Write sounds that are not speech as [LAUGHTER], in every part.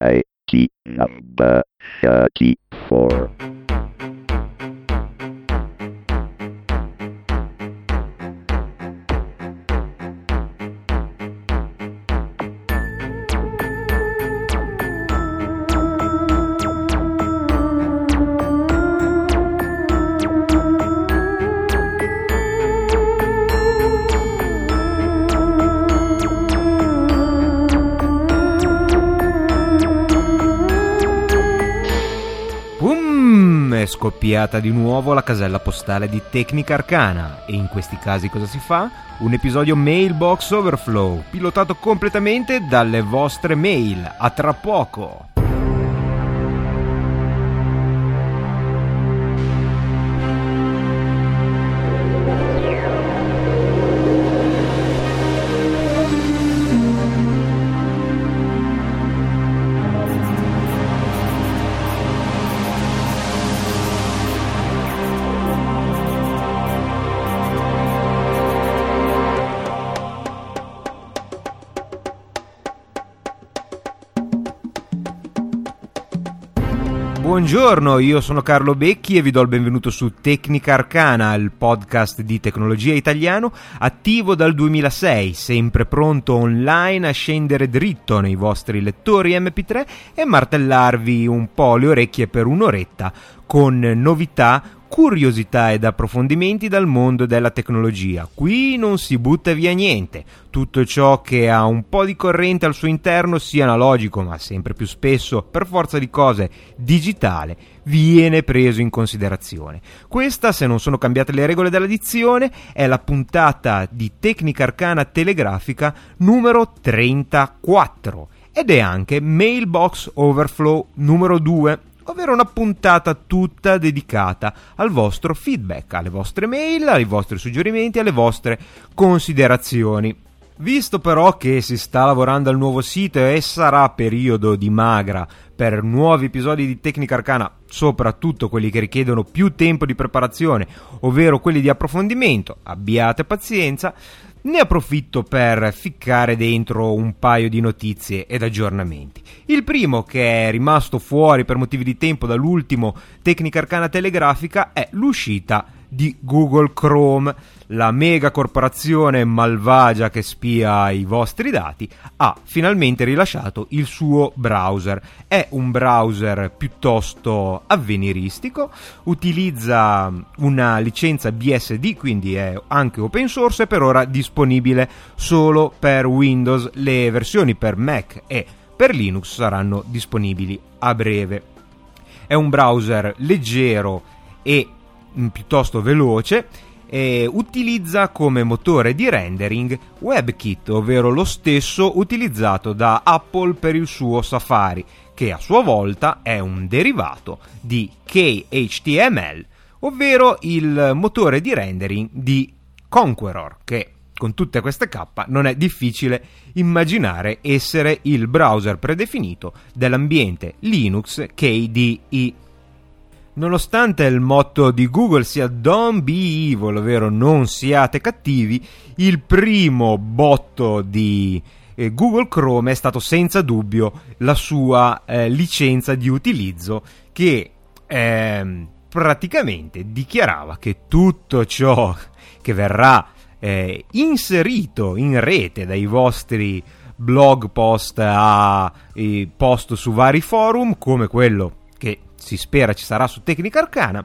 PAT number 34. Mm. Scoppiata di nuovo la casella postale di Tecnica Arcana e in questi casi cosa si fa? Un episodio Mailbox Overflow, pilotato completamente dalle vostre mail. A tra poco! Buongiorno, io sono Carlo Becchi e vi do il benvenuto su Tecnica Arcana, il podcast di tecnologia italiano attivo dal 2006, sempre pronto online a scendere dritto nei vostri lettori MP3 e martellarvi un po' le orecchie per un'oretta con novità curiosità ed approfondimenti dal mondo della tecnologia. Qui non si butta via niente. Tutto ciò che ha un po' di corrente al suo interno, sia analogico, ma sempre più spesso, per forza di cose, digitale, viene preso in considerazione. Questa, se non sono cambiate le regole della dizione, è la puntata di Tecnica Arcana Telegrafica numero 34 ed è anche Mailbox Overflow numero 2 ovvero una puntata tutta dedicata al vostro feedback, alle vostre mail, ai vostri suggerimenti, alle vostre considerazioni. Visto però che si sta lavorando al nuovo sito e sarà periodo di magra per nuovi episodi di Tecnica Arcana, soprattutto quelli che richiedono più tempo di preparazione, ovvero quelli di approfondimento, abbiate pazienza, ne approfitto per ficcare dentro un paio di notizie ed aggiornamenti. Il primo, che è rimasto fuori per motivi di tempo dall'ultimo Tecnica Arcana Telegrafica, è l'uscita di Google Chrome, la mega corporazione malvagia che spia i vostri dati, ha finalmente rilasciato il suo browser. È un browser piuttosto avveniristico, utilizza una licenza BSD, quindi è anche open source e per ora disponibile solo per Windows. Le versioni per Mac e per Linux saranno disponibili a breve. È un browser leggero e piuttosto veloce e utilizza come motore di rendering WebKit, ovvero lo stesso utilizzato da Apple per il suo Safari, che a sua volta è un derivato di KHTML, ovvero il motore di rendering di Conqueror, che con tutte queste K non è difficile immaginare essere il browser predefinito dell'ambiente Linux KDE. Nonostante il motto di Google sia Don't be evil, ovvero non siate cattivi, il primo botto di eh, Google Chrome è stato senza dubbio la sua eh, licenza di utilizzo che eh, praticamente dichiarava che tutto ciò che verrà eh, inserito in rete dai vostri blog post a post su vari forum come quello si spera ci sarà su Tecnica Arcana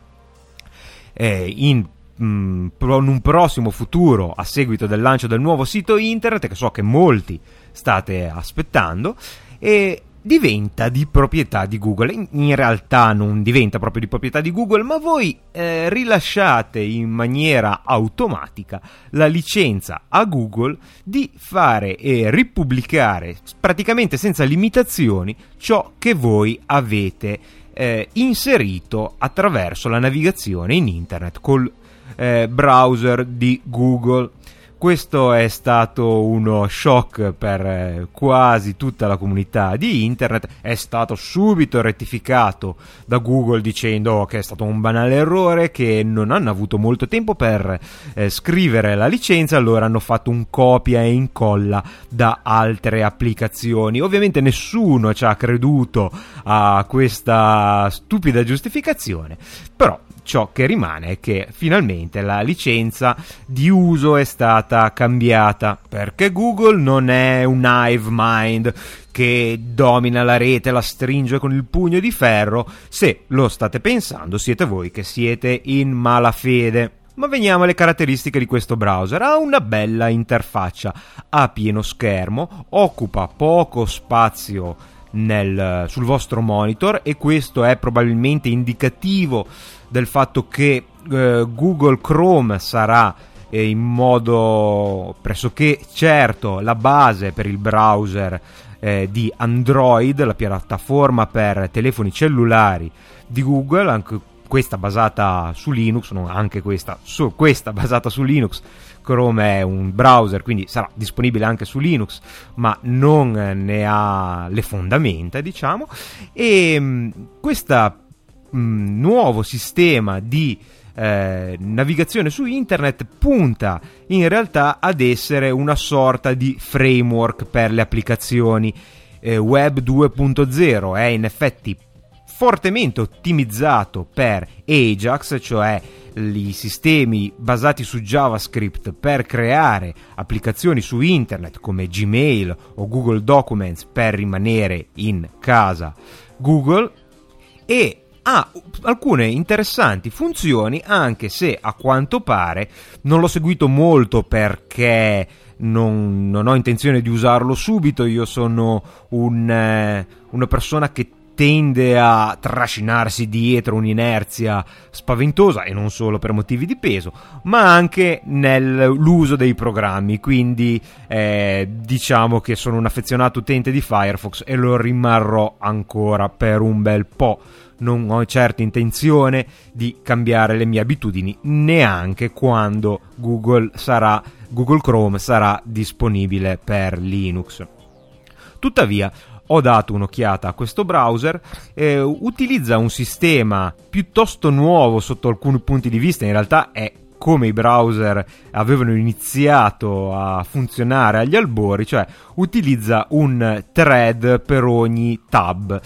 eh, in, mh, in un prossimo futuro a seguito del lancio del nuovo sito internet che so che molti state aspettando e diventa di proprietà di Google. In, in, realtà non diventa proprio di proprietà di Google, ma voi eh, rilasciate in maniera automatica la licenza a Google di fare e ripubblicare praticamente senza limitazioni ciò che voi avete eh, inserito attraverso la navigazione in internet col eh, browser di Google. Questo è stato uno shock per eh, quasi tutta la comunità di internet, è stato subito rettificato da Google dicendo che è stato un banale errore, che non hanno avuto molto tempo per eh, scrivere la licenza, allora hanno fatto un copia e incolla da altre applicazioni. Ovviamente nessuno ci ha creduto a questa stupida giustificazione, però ciò che rimane è che finalmente la licenza di uso è stata cambiata perché Google non è un hive mind che domina la rete, la stringe con il pugno di ferro. Se lo state pensando, siete voi che siete in malafede. Ma veniamo alle caratteristiche di questo browser. Ha una bella interfaccia, ha pieno schermo, occupa poco spazio nel, sul vostro monitor e questo è probabilmente indicativo del fatto che eh, Google Chrome sarà eh, in modo pressoché certo la base per il browser eh, di Android, la piattaforma per telefoni cellulari di Google, anche questa basata su Linux, non anche questa, su, questa basata su Linux. Chrome è un browser, quindi sarà disponibile anche su Linux, ma non ne ha le fondamenta, diciamo. E nuovo sistema di eh, navigazione su internet punta in realtà ad essere una sorta di framework per le applicazioni. Eh, Web 2.0 è in effetti fortemente ottimizzato per Ajax, cioè i sistemi basati su JavaScript per creare applicazioni su internet come Gmail o Google Documents per rimanere in casa Google e ha alcune interessanti funzioni anche se a quanto pare non l'ho seguito molto perché non, non ho intenzione di usarlo subito. Io sono un, eh, una persona che tende a trascinarsi dietro un'inerzia spaventosa e non solo per motivi di peso, ma anche nell'uso dei programmi. Quindi eh, diciamo che sono un affezionato utente di Firefox e lo rimarrò ancora per un bel po'. Non ho certo intenzione di cambiare le mie abitudini neanche quando Google, sarà, Google Chrome sarà disponibile per Linux. Tuttavia, ho dato un'occhiata a questo browser, eh, utilizza un sistema piuttosto nuovo sotto alcuni punti di vista, in realtà è come i browser avevano iniziato a funzionare agli albori, cioè utilizza un thread per ogni tab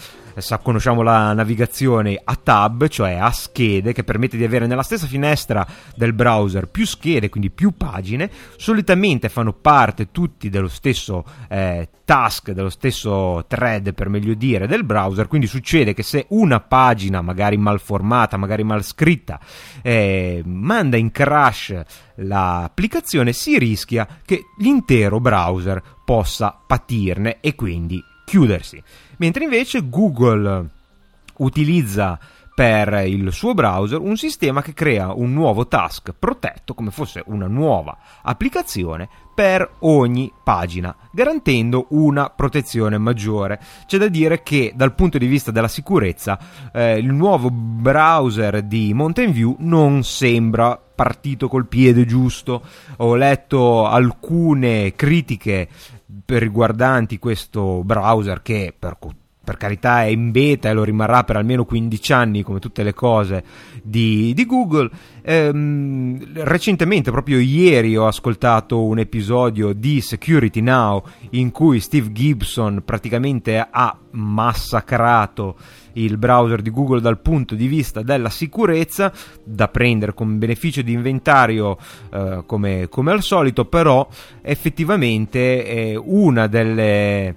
conosciamo la navigazione a tab, cioè a schede, che permette di avere nella stessa finestra del browser più schede, quindi più pagine. Solitamente fanno parte tutti dello stesso eh, task, dello stesso thread, per meglio dire, del browser. Quindi succede che se una pagina, magari mal formata, magari mal scritta, eh, manda in crash l'applicazione, si rischia che l'intero browser possa patirne e quindi chiudersi mentre invece Google utilizza per il suo browser un sistema che crea un nuovo task protetto come fosse una nuova applicazione per ogni pagina, garantendo una protezione maggiore. C'è da dire che dal punto di vista della sicurezza eh, il nuovo browser di Mountain View non sembra partito col piede giusto. Ho letto alcune critiche riguardanti questo browser che per per carità è in beta e lo rimarrà per almeno 15 anni come tutte le cose di, di Google. Ehm, recentemente, proprio ieri, ho ascoltato un episodio di Security Now in cui Steve Gibson praticamente ha massacrato il browser di Google dal punto di vista della sicurezza, da prendere come beneficio di inventario eh, come, come, al solito, però effettivamente è una delle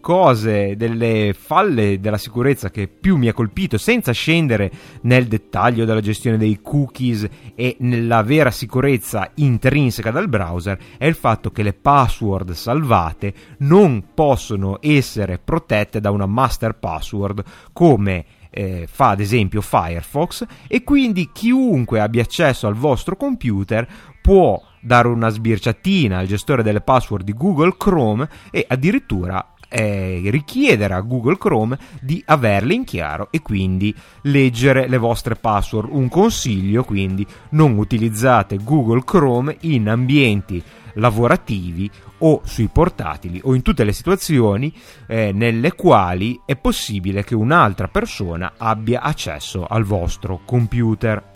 cose, delle falle della sicurezza che più mi ha colpito, senza scendere nel dettaglio della gestione dei cookies e nella vera sicurezza intrinseca dal browser, è il fatto che le password salvate non possono essere protette da una master password come eh, fa ad esempio Firefox e quindi chiunque abbia accesso al vostro computer può dare una sbirciatina al gestore delle password di Google Chrome e addirittura eh, richiedere a Google Chrome di averle in chiaro e quindi leggere le vostre password. Un consiglio quindi non utilizzate Google Chrome in ambienti lavorativi o sui portatili o in tutte le situazioni eh, nelle quali è possibile che un'altra persona abbia accesso al vostro computer.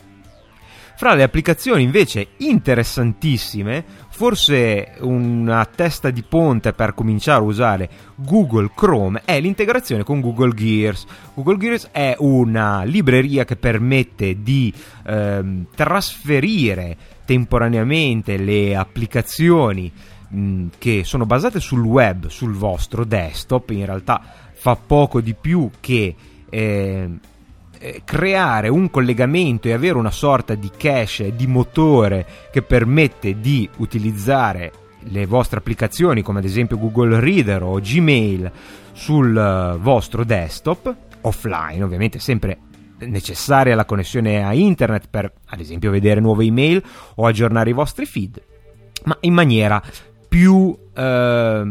Fra le applicazioni invece interessantissime, forse una testa di ponte per cominciare a usare Google Chrome è l'integrazione con Google Gears. Google Gears è una libreria che permette di ehm, trasferire temporaneamente le applicazioni mh, che sono basate sul web, sul vostro desktop, in realtà fa poco di più che eh, eh, creare un collegamento e avere una sorta di cache, di motore che permette di utilizzare le vostre applicazioni come ad esempio Google Reader o Gmail sul eh, vostro desktop offline ovviamente sempre necessaria la connessione a internet per ad esempio vedere nuove email o aggiornare i vostri feed ma in maniera più eh,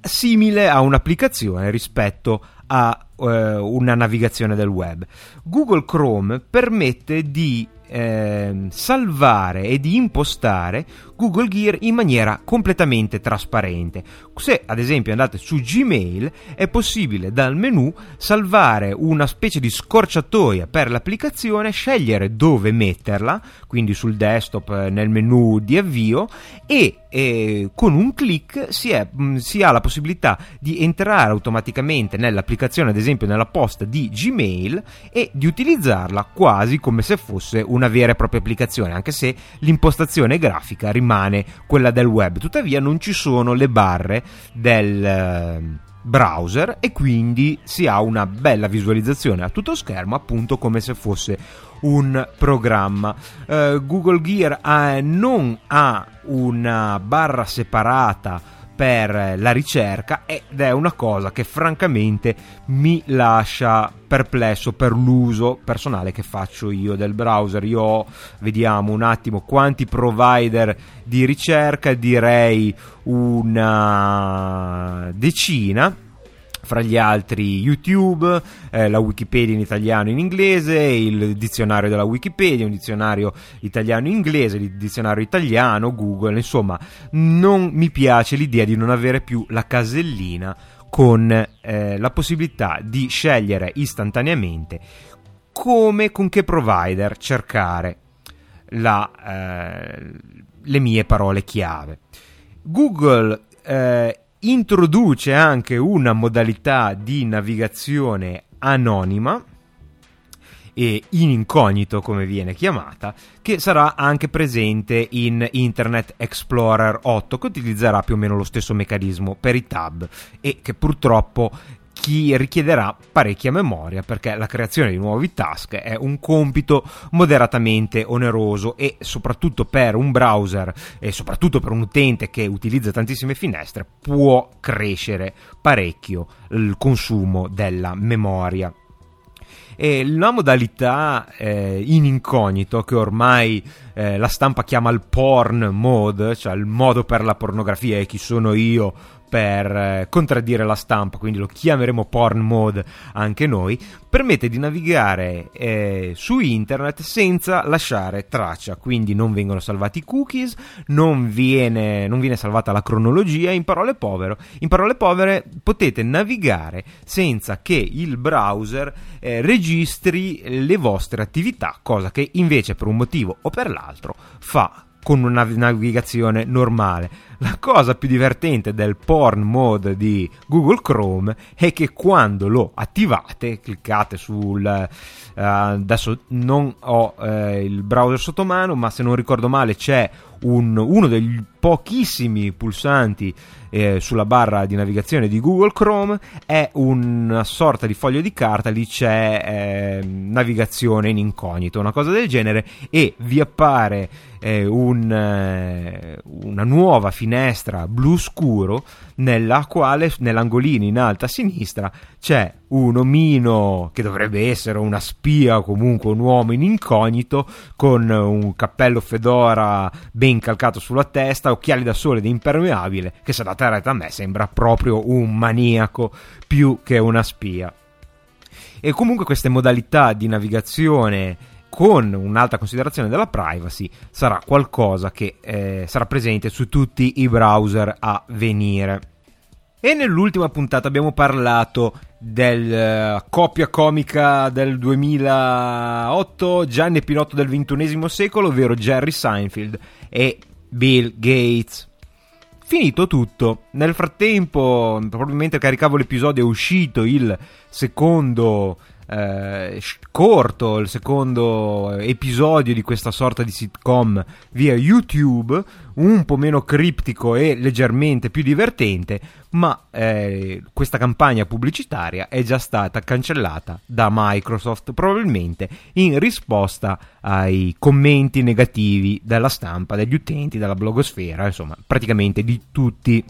simile a un'applicazione rispetto a eh, una navigazione del web. Google Chrome permette di eh, salvare e di impostare Google Gear in maniera completamente trasparente. Se ad esempio andate su Gmail è possibile dal menu salvare una specie di scorciatoia per l'applicazione, scegliere dove metterla, quindi sul desktop eh, nel menu di avvio e eh, con un clic si, mm, si, ha la possibilità di entrare automaticamente nell'applicazione, ad esempio nella posta di Gmail e di utilizzarla quasi come se fosse una vera e propria applicazione, anche se l'impostazione grafica rimane quella del web. Tuttavia non ci sono le barre del eh, browser e quindi si ha una bella visualizzazione a tutto schermo appunto come se fosse un programma. Uh, Google Gear ha, non ha una barra separata per la ricerca ed è una cosa che francamente mi lascia perplesso per l'uso personale che faccio io del browser. Io ho, vediamo un attimo quanti provider di ricerca, direi una decina fra gli altri YouTube, eh, la Wikipedia in italiano e in inglese, il dizionario della Wikipedia, un dizionario italiano-inglese, il dizionario italiano, Google, insomma, non mi piace l'idea di non avere più la casellina con eh, la possibilità di scegliere istantaneamente come con che provider cercare la, eh, le mie parole chiave. Google eh, introduce anche una modalità di navigazione anonima e in incognito come viene chiamata, che sarà anche presente in Internet Explorer 8 che utilizzerà più o meno lo stesso meccanismo per i tab e che purtroppo chi richiederà parecchia memoria perché la creazione di nuovi task è un compito moderatamente oneroso e soprattutto per un browser e soprattutto per un utente che utilizza tantissime finestre può crescere parecchio il consumo della memoria. E la modalità eh, in incognito che ormai eh, la stampa chiama il porn mode, cioè il modo per la pornografia e chi sono io per eh, contraddire la stampa, quindi lo chiameremo porn mode anche noi, permette di navigare eh, su internet senza lasciare traccia, quindi non vengono salvati i cookies, non viene, non viene salvata la cronologia, in parole, povero, in parole povere potete navigare senza che il browser eh, registri le vostre attività, cosa che invece per un motivo o per l'altro fa con una navigazione normale. La cosa più divertente del porn mode di Google Chrome è che quando lo attivate, cliccate sul... Uh, adesso non ho uh, il browser sotto mano, ma se non ricordo male c'è un, uno degli pochissimi pulsanti eh, sulla barra di navigazione di Google Chrome è una sorta di foglio di carta, lì c'è eh, navigazione in incognito, una cosa del genere e vi appare eh, un, eh, una nuova finestra blu scuro nella quale nell'angolino in alto a sinistra c'è un omino che dovrebbe essere una spia o comunque un uomo in incognito con un cappello fedora ben calcato sulla testa, occhiali da sole ed impermeabile che se date retta a me sembra proprio un maniaco più che una spia. E comunque queste modalità di navigazione con un'alta considerazione della privacy sarà qualcosa che eh, sarà presente su tutti i browser a venire. E nell'ultima puntata abbiamo parlato della uh, coppia comica del 2008, Gianni Pinotto del XXI secolo, ovvero Jerry Seinfeld e Bill Gates. Finito tutto, nel frattempo probabilmente caricavo l'episodio è uscito il secondo eh, corto, il secondo episodio di questa sorta di sitcom via YouTube, un po' meno criptico e leggermente più divertente, ma eh, questa campagna pubblicitaria è già stata cancellata da Microsoft, probabilmente in risposta ai commenti negativi della stampa, degli utenti, della blogosfera, insomma, praticamente di tutti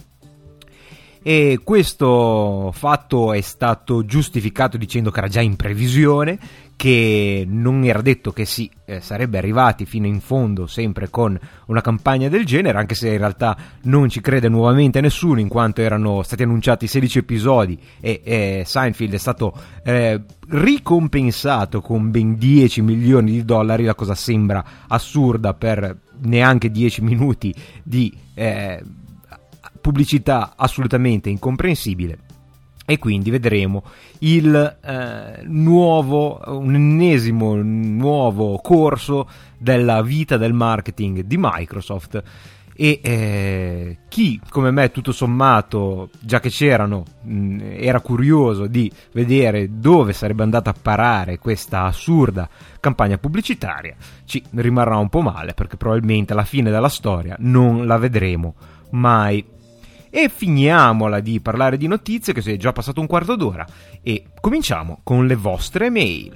e questo fatto è stato giustificato dicendo che era già in previsione, che non era detto che si eh, sarebbe arrivati fino in fondo sempre con una campagna del genere, anche se in realtà non ci crede nuovamente nessuno, in quanto erano stati annunciati 16 episodi e eh, Seinfeld è stato eh, ricompensato con ben 10 milioni di dollari, la cosa sembra assurda per neanche 10 minuti di eh, pubblicità assolutamente incomprensibile e quindi vedremo il eh, nuovo, un ennesimo nuovo corso della vita del marketing di Microsoft e eh, chi come me tutto sommato già che c'erano mh, era curioso di vedere dove sarebbe andata a parare questa assurda campagna pubblicitaria ci rimarrà un po' male perché probabilmente alla fine della storia non la vedremo mai e finiamola di parlare di notizie, che si è già passato un quarto d'ora, e cominciamo con le vostre mail.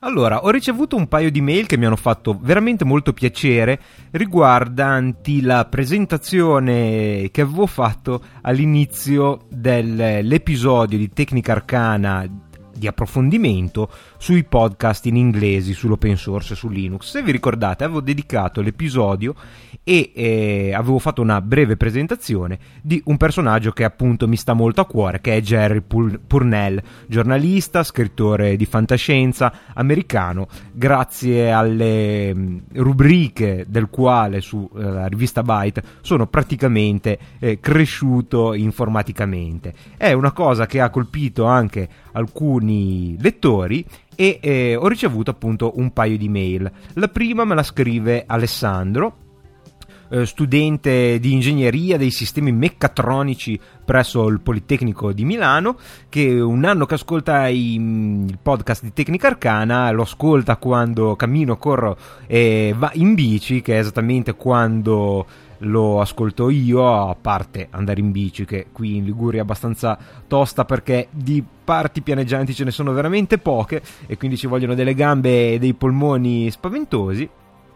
Allora, ho ricevuto un paio di mail che mi hanno fatto veramente molto piacere riguardanti la presentazione che avevo fatto all'inizio dell'episodio di Tecnica Arcana di approfondimento sui podcast in inglese, sull'open source e su Linux. Se vi ricordate, avevo dedicato l'episodio e eh, avevo fatto una breve presentazione di un personaggio che appunto mi sta molto a cuore, che è Jerry Purnell, giornalista, scrittore di fantascienza americano, grazie alle mm, rubriche del quale sulla eh, rivista Byte sono praticamente eh, cresciuto informaticamente. È una cosa che ha colpito anche alcuni lettori e eh, ho ricevuto appunto un paio di mail. La prima me la scrive Alessandro, eh, studente di ingegneria dei sistemi meccatronici presso il Politecnico di Milano, che un anno che ascolta i, il podcast di Tecnica Arcana, lo ascolta quando cammino, corro e va in bici, che è esattamente quando lo ascolto io, a parte andare in bici, che qui in Liguria è abbastanza tosta perché di parti pianeggianti ce ne sono veramente poche e quindi ci vogliono delle gambe e dei polmoni spaventosi.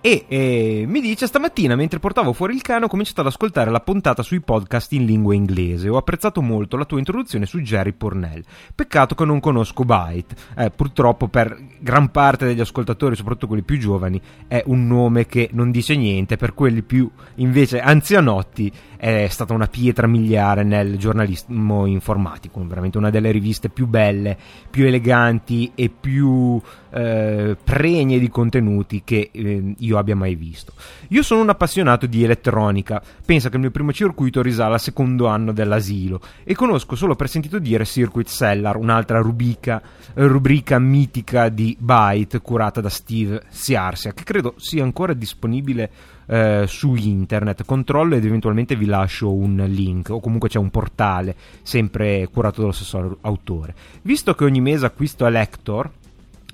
E eh, mi dice stamattina mentre portavo fuori il cane ho cominciato ad ascoltare la puntata sui podcast in lingua inglese. Ho apprezzato molto la tua introduzione su Jerry Purnell. Peccato che non conosco Byte. Eh, purtroppo per gran parte degli ascoltatori, soprattutto quelli più giovani, è un nome che non dice niente. Per quelli più invece anzianotti è stata una pietra miliare nel giornalismo informatico. Veramente una delle riviste più belle, più eleganti e più eh, pregne di contenuti che eh, io abbia mai visto. Io sono un appassionato di elettronica, pensa che il mio primo circuito risale al secondo anno dell'asilo e conosco solo per sentito dire Circuit Cellar, un'altra rubrica, rubrica mitica di Byte curata da Steve Siarsia, che credo sia ancora disponibile eh, su internet. Controllo ed eventualmente vi lascio un link o comunque c'è un portale sempre curato dallo stesso autore. Visto che ogni mese acquisto Elector,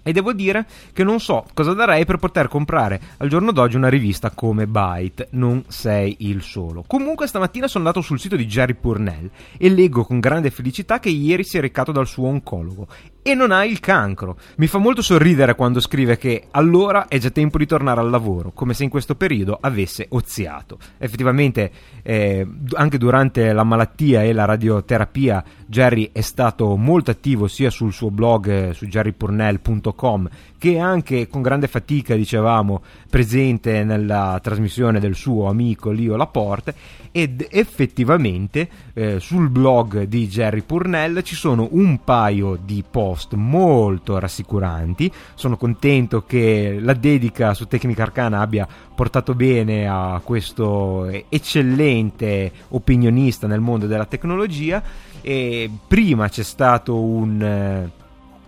e devo dire che non so cosa darei per poter comprare al giorno d'oggi una rivista come Byte, non sei il solo. Comunque stamattina sono andato sul sito di Jerry Purnell e leggo con grande felicità che ieri si è recato dal suo oncologo e non ha il cancro. Mi fa molto sorridere quando scrive che allora è già tempo di tornare al lavoro, come se in questo periodo avesse oziato. Effettivamente, eh, anche durante la malattia e la radioterapia, Jerry è stato molto attivo sia sul suo blog eh, su jerrypurnell.com che anche con grande fatica, dicevamo, presente nella trasmissione del suo amico Leo Laporte ed effettivamente eh, sul blog di Jerry Purnell ci sono un paio di post post molto rassicuranti. Sono contento che la dedica su Tecnica Arcana abbia portato bene a questo eccellente opinionista nel mondo della tecnologia. E prima c'è stato un, eh,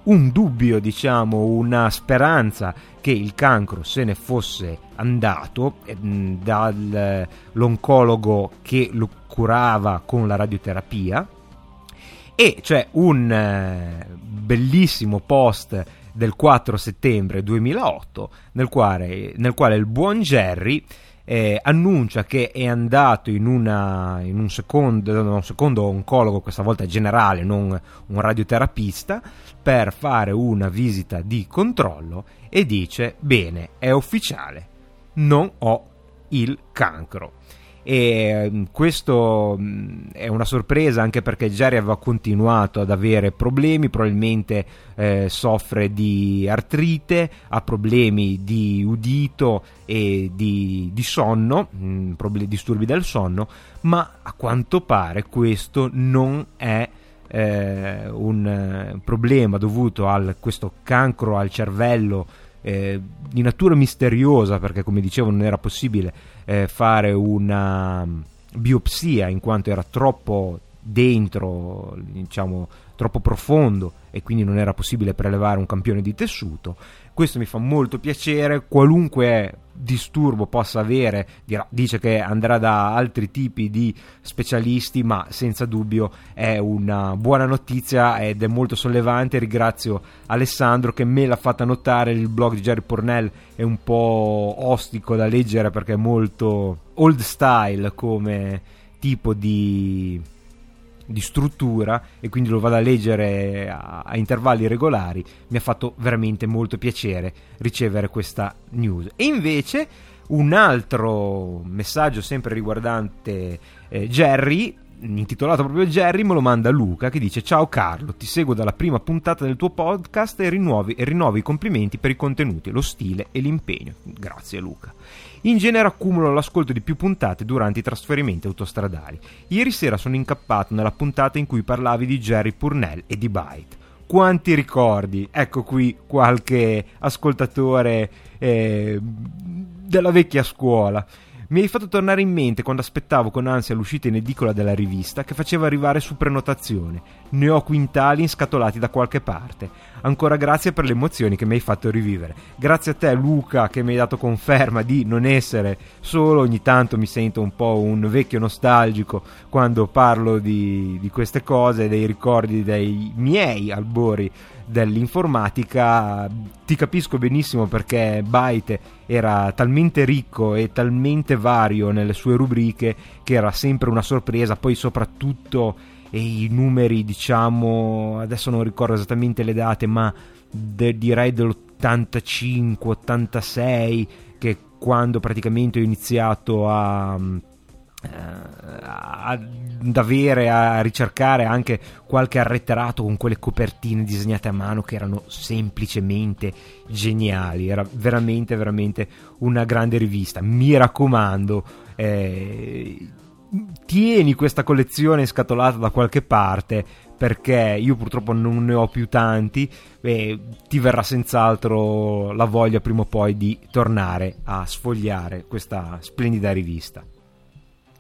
un dubbio, diciamo, una speranza che il cancro se ne fosse andato eh, dall'oncologo che lo curava con la radioterapia. E c'è un eh, bellissimo post del 4 settembre 2008 nel quale, nel quale il buon Jerry eh, annuncia che è andato in, una, in un, secondo, un, secondo, oncologo, questa volta generale, non un radioterapista, per fare una visita di controllo e dice: Bene, è ufficiale, non ho il cancro e mm, questo mm, è una sorpresa anche perché Jerry aveva continuato ad avere problemi, probabilmente eh, soffre di artrite, ha problemi di udito e di, di sonno, mh, mm, disturbi del sonno, ma a quanto pare questo non è eh, un eh, problema dovuto a questo cancro al cervello eh, di natura misteriosa perché come dicevo non era possibile eh, fare una mm, biopsia in quanto era troppo dentro, diciamo, troppo profondo e quindi non era possibile prelevare un campione di tessuto. Questo mi fa molto piacere, qualunque disturbo possa avere, dice che andrà da altri tipi di specialisti, ma senza dubbio è una buona notizia ed è molto sollevante. Ringrazio Alessandro che me l'ha fatta notare, il blog di Jerry Pornell è un po' ostico da leggere perché è molto old style come tipo di di struttura e quindi lo vado a leggere a, a, intervalli regolari, mi ha fatto veramente molto piacere ricevere questa news. E invece un altro messaggio sempre riguardante eh, Jerry intitolato proprio Jerry, me lo manda Luca che dice Ciao Carlo, ti seguo dalla prima puntata del tuo podcast e rinnovi, e rinnovi i complimenti per i contenuti, lo stile e l'impegno. Grazie Luca. In genere accumulo l'ascolto di più puntate durante i trasferimenti autostradali. Ieri sera sono incappato nella puntata in cui parlavi di Jerry Purnell e di Byte. Quanti ricordi? Ecco qui qualche ascoltatore eh, della vecchia scuola. Mi hai fatto tornare in mente quando aspettavo con ansia l'uscita in edicola della rivista che faceva arrivare su prenotazione. Ne ho quintali inscatolati da qualche parte. Ancora grazie per le emozioni che mi hai fatto rivivere. Grazie a te Luca che mi hai dato conferma di non essere solo, ogni tanto mi sento un po' un vecchio nostalgico quando parlo di, di queste cose, dei ricordi dei miei albori dell'informatica ti capisco benissimo perché Byte era talmente ricco e talmente vario nelle sue rubriche che era sempre una sorpresa poi soprattutto e i numeri diciamo adesso non ricordo esattamente le date ma de, direi dell'85 86 che quando praticamente ho iniziato a ad avere, a ricercare anche qualche arretrato con quelle copertine disegnate a mano che erano semplicemente geniali. Era veramente, veramente una grande rivista. Mi raccomando, eh, tieni questa collezione scatolata da qualche parte perché io purtroppo non ne ho più tanti e ti verrà senz'altro la voglia prima o poi di tornare a sfogliare questa splendida rivista.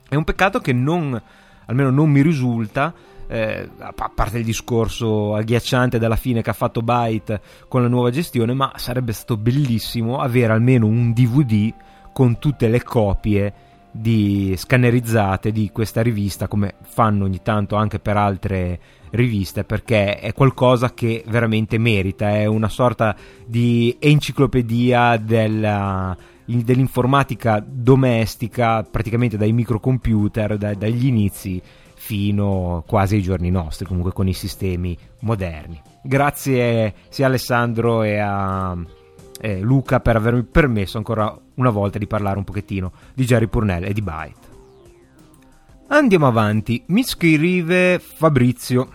È un peccato che non, almeno non mi risulta, eh, a parte il discorso agghiacciante della fine che ha fatto Byte con la nuova gestione, ma sarebbe stato bellissimo avere almeno un DVD con tutte le copie di scannerizzate di questa rivista come fanno ogni tanto anche per altre riviste perché è qualcosa che veramente merita è una sorta di enciclopedia della dell'informatica domestica, praticamente dai microcomputer, da, dagli inizi fino quasi ai giorni nostri, comunque con i sistemi moderni. Grazie sia a Alessandro e a eh, Luca per avermi permesso ancora una volta di parlare un pochettino di Jerry Purnell e di Byte. Andiamo avanti, mi scrive Fabrizio,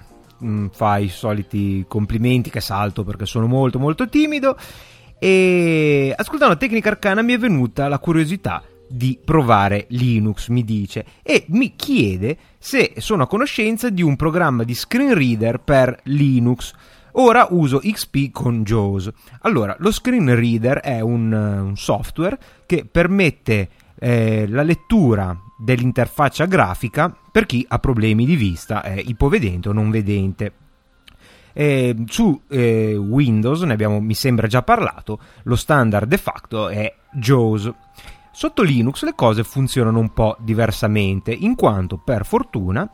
mm, fa i soliti complimenti che salto perché sono molto molto timido e ascoltando Tecnica Arcana mi è venuta la curiosità di provare Linux, mi dice, e mi chiede se sono a conoscenza di un programma di screen reader per Linux. Ora uso XP con JAWS. Allora, lo screen reader è un, un software che permette eh, la lettura dell'interfaccia grafica per chi ha problemi di vista, è ipovedente o non vedente. Eh, su eh, Windows ne abbiamo, mi sembra, già parlato, lo standard de facto è JAWS. Sotto Linux le cose funzionano un po' diversamente, in quanto per fortuna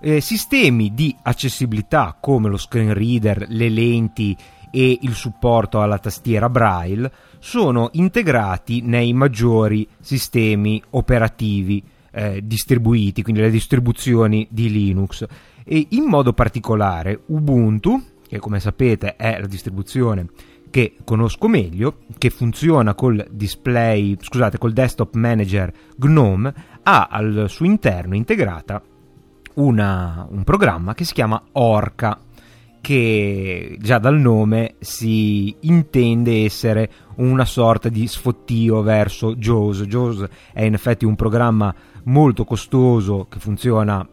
eh, sistemi di accessibilità come lo screen reader, le lenti e il supporto alla tastiera braille sono integrati nei maggiori sistemi operativi eh, distribuiti, quindi le distribuzioni di Linux e in modo particolare Ubuntu, che come sapete è la distribuzione che conosco meglio, che funziona col display, scusate, col desktop manager GNOME, ha al suo interno integrata una, un programma che si chiama Orca, che già dal nome si intende essere una sorta di sfottio verso JAWS. JAWS è in effetti un programma molto costoso che funziona,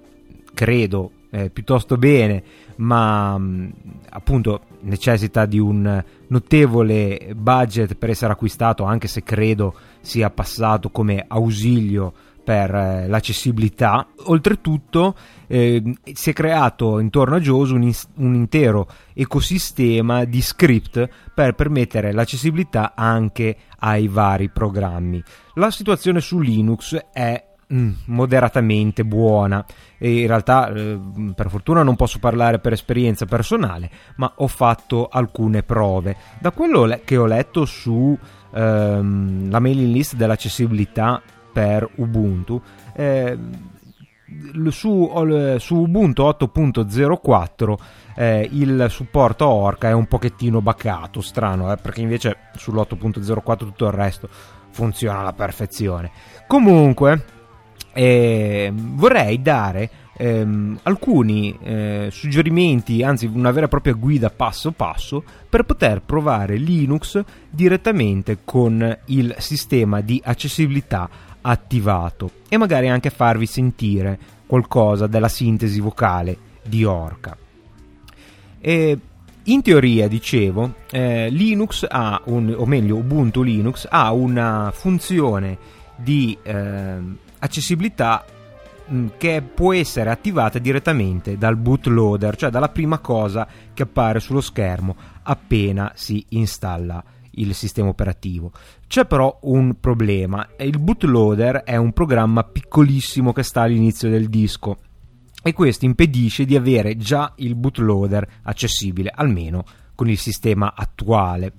credo, eh, piuttosto bene, ma mh, appunto necessita di un notevole budget per essere acquistato, anche se credo sia passato come ausilio per eh, l'accessibilità. Oltretutto eh, si è creato intorno a JAWS un, in- un, intero ecosistema di script per permettere l'accessibilità anche ai vari programmi. La situazione su Linux è mm, moderatamente buona e in realtà eh, per fortuna non posso parlare per esperienza personale ma ho fatto alcune prove da quello che ho letto su ehm, la mailing list dell'accessibilità per Ubuntu. Eh, su, su, Ubuntu 8.04 eh, il supporto Orca è un pochettino bacato, strano, eh, perché invece sull'8.04 tutto il resto funziona alla perfezione. Comunque, eh, vorrei dare ehm, alcuni eh, suggerimenti, anzi una vera e propria guida passo passo per poter provare Linux direttamente con il sistema di accessibilità attivato e magari anche farvi sentire qualcosa della sintesi vocale di Orca. E in teoria, dicevo, eh, Linux ha un, o meglio Ubuntu Linux ha una funzione di eh, accessibilità mh, che può essere attivata direttamente dal bootloader, cioè dalla prima cosa che appare sullo schermo appena si installa il sistema operativo. C'è però un problema, il bootloader è un programma piccolissimo che sta all'inizio del disco e questo impedisce di avere già il bootloader accessibile, almeno con il sistema attuale.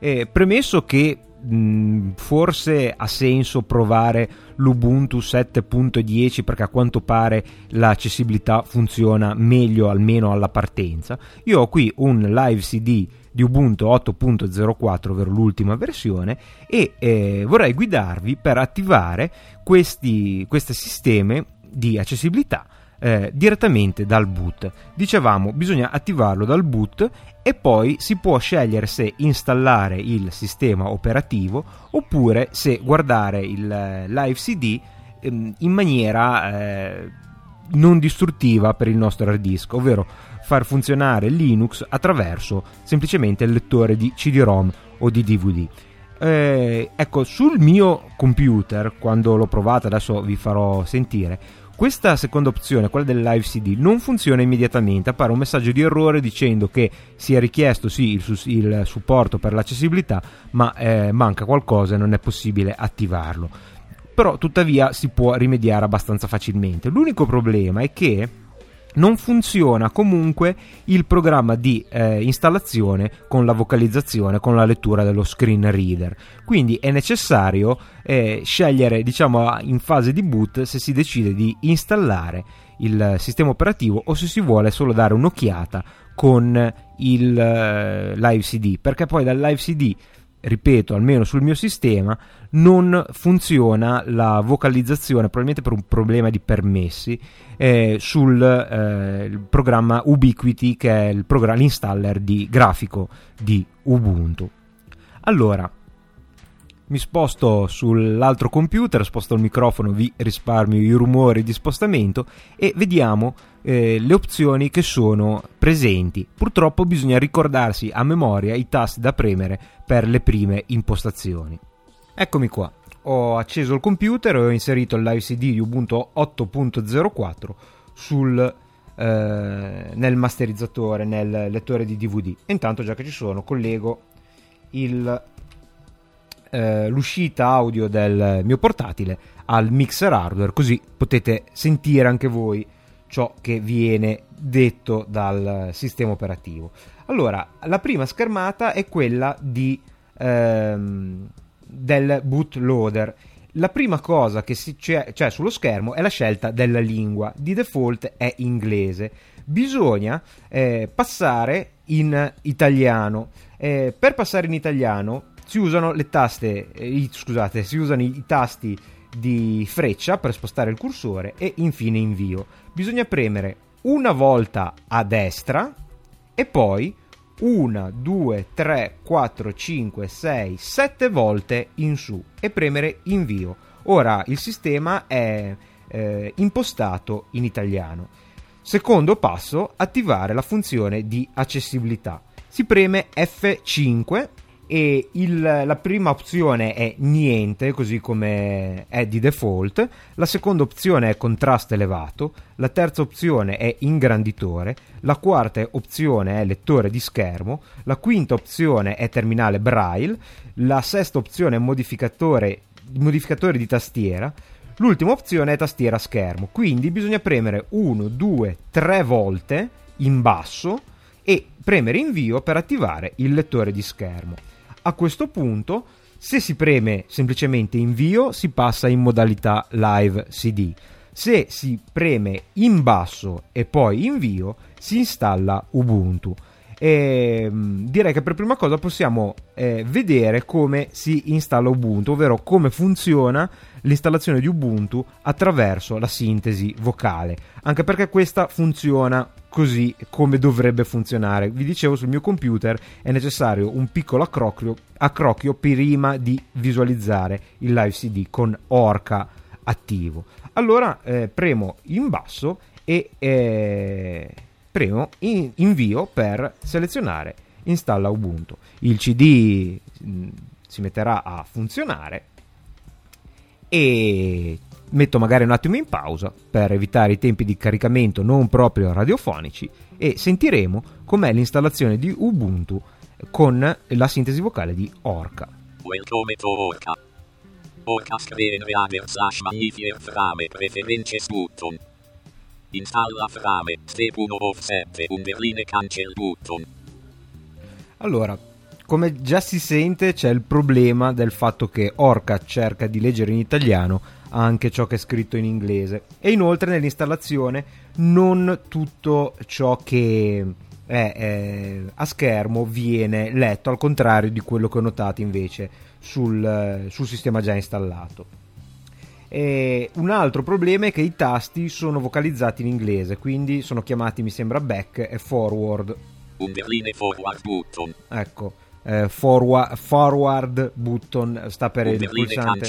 Eh, premesso che mh, forse ha senso provare l'Ubuntu 7.10 perché a quanto pare l'accessibilità funziona meglio almeno alla partenza, io ho qui un live CD di Ubuntu 8.04, ovvero l'ultima versione, e eh, vorrei guidarvi per attivare questi, questi sistemi di accessibilità eh, direttamente dal boot. Dicevamo, bisogna attivarlo dal boot e poi si può scegliere se installare il sistema operativo oppure se guardare il eh, live CD ehm, in maniera eh, non distruttiva per il nostro hard disk, ovvero far funzionare Linux attraverso semplicemente il lettore di CD-ROM o di DVD. Eh, ecco, sul mio computer, quando l'ho provata, adesso vi farò sentire, questa seconda opzione, quella del live CD, non funziona immediatamente, appare un messaggio di errore dicendo che si è richiesto sì il, il supporto per l'accessibilità, ma eh, manca qualcosa e non è possibile attivarlo. Però tuttavia si può rimediare abbastanza facilmente. L'unico problema è che non funziona comunque il programma di eh, installazione con la vocalizzazione, con la lettura dello screen reader. Quindi è necessario eh, scegliere, diciamo, in fase di boot se si decide di installare il sistema operativo o se si vuole solo dare un'occhiata con il eh, live CD, perché poi dal live CD ripeto, almeno sul mio sistema, non funziona la vocalizzazione, probabilmente per un problema di permessi, eh, sul eh, programma Ubiquiti, che è il programma, l'installer di grafico di Ubuntu. Allora, mi sposto sull'altro computer, sposto il microfono, vi risparmio i rumori di spostamento e vediamo eh, le opzioni che sono presenti. Purtroppo bisogna ricordarsi a memoria i tasti da premere per le prime impostazioni. Eccomi qua, ho acceso il computer e ho inserito il live CD di Ubuntu 8.04 sul, eh, nel masterizzatore, nel lettore di DVD. Intanto già che ci sono collego il eh, l'uscita audio del mio portatile al mixer hardware, così potete sentire anche voi ciò che viene detto dal sistema operativo. Allora, la prima schermata è quella di, ehm, del bootloader. La prima cosa che c'è, c'è sullo schermo è la scelta della lingua, di default è inglese. Bisogna eh, passare in italiano. Eh, per passare in italiano si usano le taste, eh, scusate, si usano i tasti di freccia per spostare il cursore e infine invio. Bisogna premere una volta a destra e poi 1, 2, 3, 4, 5, 6, 7 volte in su e premere invio. Ora il sistema è eh, impostato in italiano. Secondo passo, attivare la funzione di accessibilità. Si preme F5 e il, la prima opzione è niente, così come è di default, la seconda opzione è contrasto elevato, la terza opzione è ingranditore, la quarta opzione è lettore di schermo, la quinta opzione è terminale braille, la sesta opzione è modificatore, modificatore di tastiera, l'ultima opzione è tastiera schermo, quindi bisogna premere 1, 2, 3 volte in basso e premere invio per attivare il lettore di schermo. A questo punto, se si preme semplicemente invio, si passa in modalità live CD. Se si preme in basso e poi invio, si installa Ubuntu. E, ehm, direi che per prima cosa possiamo eh, vedere come si installa Ubuntu, ovvero come funziona l'installazione di Ubuntu attraverso la sintesi vocale, anche perché questa funziona così come dovrebbe funzionare. Vi dicevo sul mio computer è necessario un piccolo accrocchio, accrocchio prima di visualizzare il live CD con Orca attivo. Allora eh, premo in basso e eh, premo in, invio per selezionare installa Ubuntu. Il CD mh, mm, si metterà a funzionare e metto magari un attimo in pausa per evitare i tempi di caricamento non proprio radiofonici e sentiremo com'è l'installazione di Ubuntu con la sintesi vocale di Orca. Welcome to Orca. Orca screenreader slash magnifier frame preferences button. Installa frame, step 1 offset, un berline cancel button. Allora, come già si sente c'è il problema del fatto che Orca cerca di leggere in italiano anche ciò che è scritto in inglese. E inoltre nell'installazione non tutto ciò che è eh, a schermo viene letto al contrario di quello che ho notato invece sul, sul sistema già installato. E un altro problema è che i tasti sono vocalizzati in inglese quindi sono chiamati mi sembra back e forward. Un berline forward button. Ecco eh, forward, forward button sta per il pulsante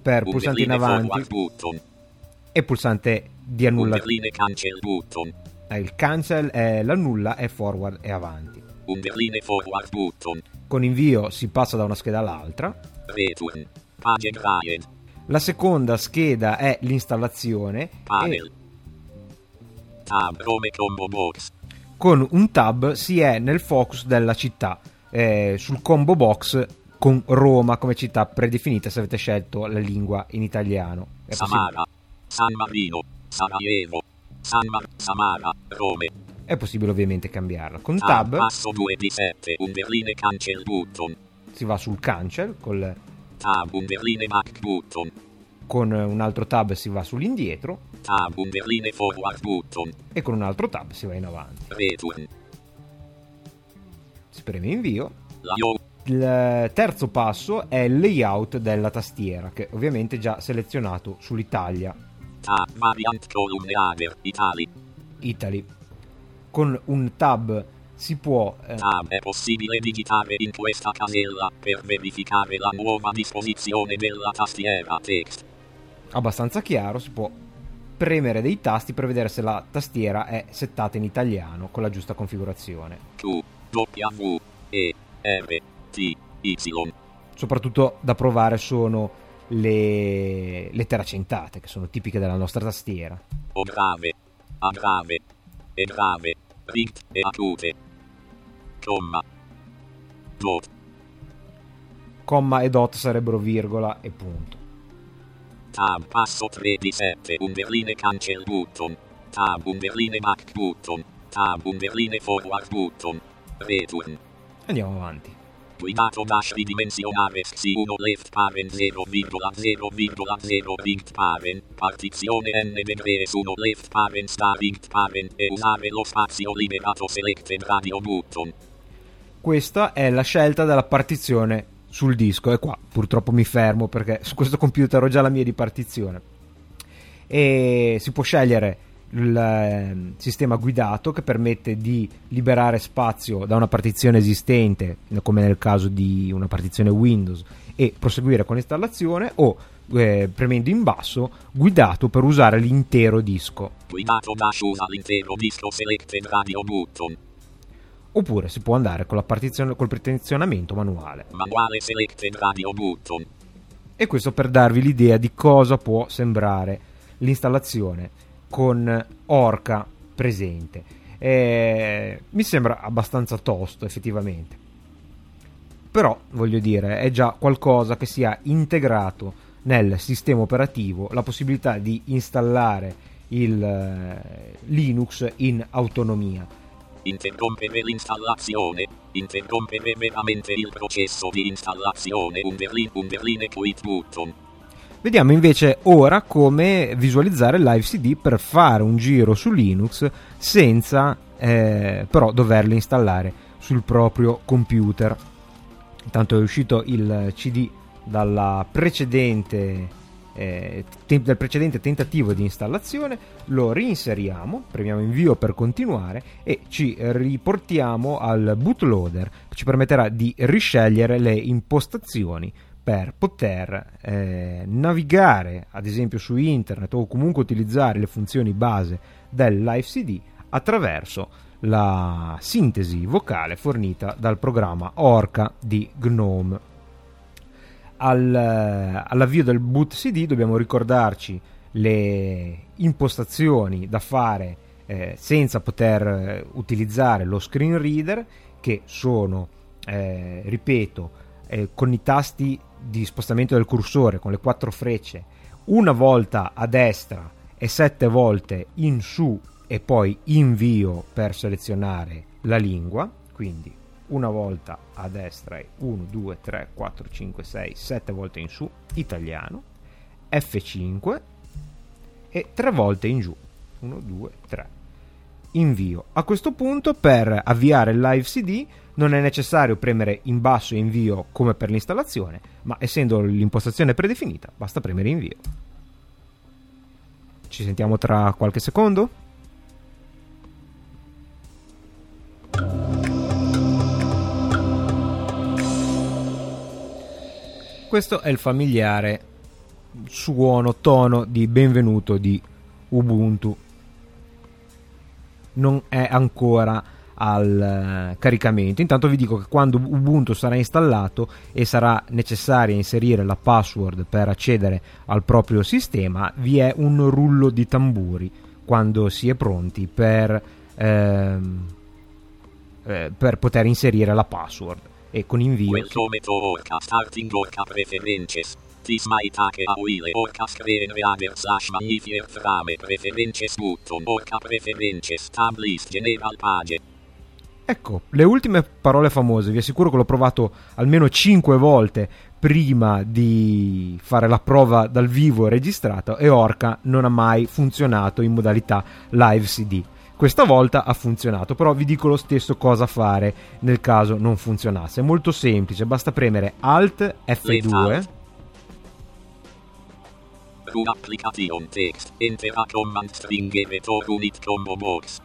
per pulsante in avanti. e pulsante di cancel eh, il cancel è l'annulla e forward è avanti. Con invio si passa da una scheda all'altra. Return. La seconda scheda è l'installazione. Panel. E tab Rome combo box. con un tab si è nel focus della città eh, sul combo box con Roma come città predefinita se avete scelto la lingua in italiano. È Samara, San Marino, Sarajevo, San Mar- Samara, Rome. È possibile ovviamente cambiarla. Con Tab, tab passo 2 di 7, un berline cancel button. si va sul cancel, col- Tab, un berline back button. con un altro tab si va sull'indietro Tab, un berline forward button. e con un altro tab si va in avanti. Return. Si preme invio. Layout. Il terzo passo è il layout della tastiera, che ovviamente è già selezionato sull'Italia, Tab, variant column header, Italy. Italy. Con un tab si può eh, Tab è possibile digitare in questa casella per verificare la nuova disposizione della tastiera text. abbastanza chiaro, si può premere dei tasti per vedere se la tastiera è settata in italiano con la giusta configurazione. Q, W, E, R, T, Y. Soprattutto da provare sono le lettere accentate, che sono tipiche della nostra tastiera. O grave, A grave, E grave, Rict e acute. Comma. Dot. Comma e dot sarebbero virgola e punto. Tab passo 3 di 7 un berline cancel button. Tab un berline back button. Tab un berline forward button. Return. Andiamo avanti. Guidato dash ridimensionare xi1 left parent 0,0,0 rict parent. Partizione n vedere su 1 left parent sta rict parent e usare lo spazio liberato selected radio button. Questa è la scelta della partizione sul disco e qua purtroppo mi fermo perché su questo computer ho già la mia di partizione. E si può scegliere il eh, sistema guidato che permette di liberare spazio da una partizione esistente, come nel caso di una partizione Windows, e proseguire con l'installazione o eh, premendo in basso guidato per usare l'intero disco. Guidato dash usa l'intero disco selected radio button. Oppure si può andare con la partizione col pretenzionamento manuale. Manuale selected radio button. E questo per darvi l'idea di cosa può sembrare l'installazione con Orca presente. Eh, mi sembra abbastanza tosto effettivamente. Però, voglio dire, è già qualcosa che sia integrato nel sistema operativo la possibilità di installare il eh, Linux in autonomia. Interrompere l'installazione. Interrompere veramente il processo di installazione. Un berline, un berline quit button. Vediamo invece ora come visualizzare live CD per fare un giro su Linux senza eh, però doverlo installare sul proprio computer. Intanto è uscito il CD precedente, eh, dal precedente tentativo di installazione, lo reinseriamo, premiamo invio per continuare e ci riportiamo al bootloader che ci permetterà di riscegliere le impostazioni per poter eh, navigare ad esempio su internet o comunque utilizzare le funzioni base del live CD attraverso la sintesi vocale fornita dal programma Orca di GNOME. Al, all'avvio del boot CD dobbiamo ricordarci le impostazioni da fare eh, senza poter eh, utilizzare lo screen reader che sono, eh, ripeto, eh, con i tasti di spostamento del cursore con le quattro frecce una volta a destra e sette volte in su e poi invio per selezionare la lingua quindi una volta a destra e 1 2 3 4 5 6 7 volte in su italiano F5 e tre volte in giù 1 2 3 invio a questo punto per avviare il live CD non è necessario premere in basso invio come per l'installazione, ma essendo l'impostazione predefinita, basta premere invio. Ci sentiamo tra qualche secondo? Questo è il familiare suono, tono di benvenuto di Ubuntu. Non è ancora al caricamento. Intanto vi dico che quando Ubuntu sarà installato e sarà necessario inserire la password per accedere al proprio sistema, vi è un rullo di tamburi quando si è pronti per, ehm, eh, per poter inserire la password e con invio. Welcome to Orca starting Orca preferences. This might take a while. Orca screen reader slash magnifier frame preferences button. Orca preferences tab list general page. Ecco, le ultime parole famose, vi assicuro che l'ho provato almeno 5 volte prima di fare la prova dal vivo registrata e Orca non ha mai funzionato in modalità live CD. Questa volta ha funzionato, però vi dico lo stesso cosa fare nel caso non funzionasse. È molto semplice, basta premere Alt F2. Run application text. Enter a command string return unit combo box.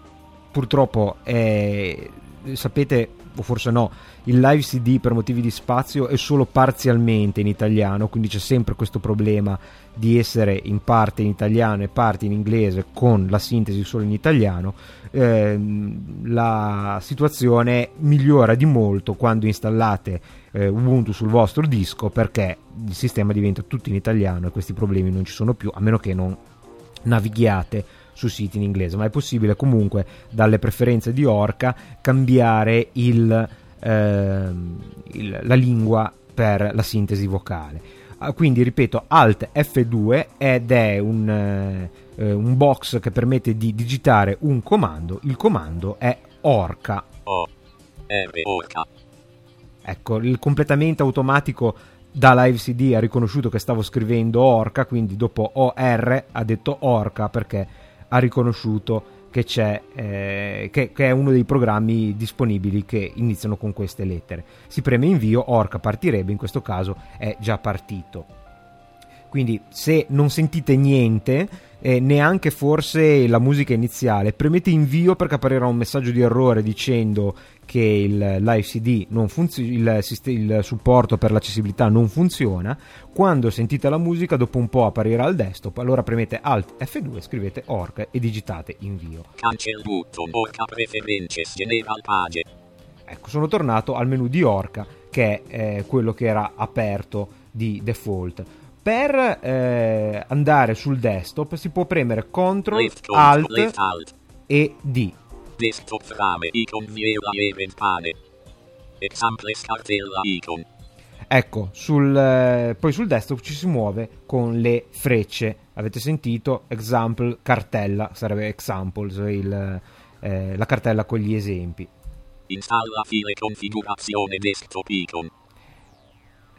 Purtroppo è sapete, o forse no, il live CD per motivi di spazio è solo parzialmente in italiano, quindi c'è sempre questo problema di essere in parte in italiano e parte in inglese con la sintesi solo in italiano. Eh, la situazione migliora di molto quando installate eh, Ubuntu sul vostro disco perché il sistema diventa tutto in italiano e questi problemi non ci sono più, a meno che non navighiate su siti in inglese, ma è possibile comunque dalle preferenze di Orca cambiare il, eh, il, la lingua per la sintesi vocale. Ah, quindi ripeto, Alt F2 ed è un, eh, un box che permette di digitare un comando. Il comando è Orca. O. Orca. Ecco, il completamento automatico da Live CD ha riconosciuto che stavo scrivendo Orca, quindi dopo OR ha detto Orca perché ha riconosciuto che, c'è, eh, che, che, è uno dei programmi disponibili che iniziano con queste lettere. Si preme invio, Orca partirebbe, in questo caso è già partito. Quindi se non sentite niente, eh, neanche forse la musica iniziale, premete invio perché apparirà un messaggio di errore dicendo che il live CD non funziona, il, il, supporto per l'accessibilità non funziona. Quando sentite la musica, dopo un po' apparirà al desktop. Allora premete Alt F2, scrivete orc e digitate invio. Cancel button, orca preferences, general page. Ecco, sono tornato al menu di Orca, che è eh, quello che era aperto di default. Per eh, andare sul desktop si può premere Ctrl, Left, Alt, Alt, Alt. e D. Desktop frame, icon viola event pane. Examples cartella icon. Ecco, sul, eh, poi sul desktop ci si muove con le frecce. Avete sentito? Example, cartella, sarebbe examples, il, eh, la cartella con gli esempi. Installa file configurazione desktop icon.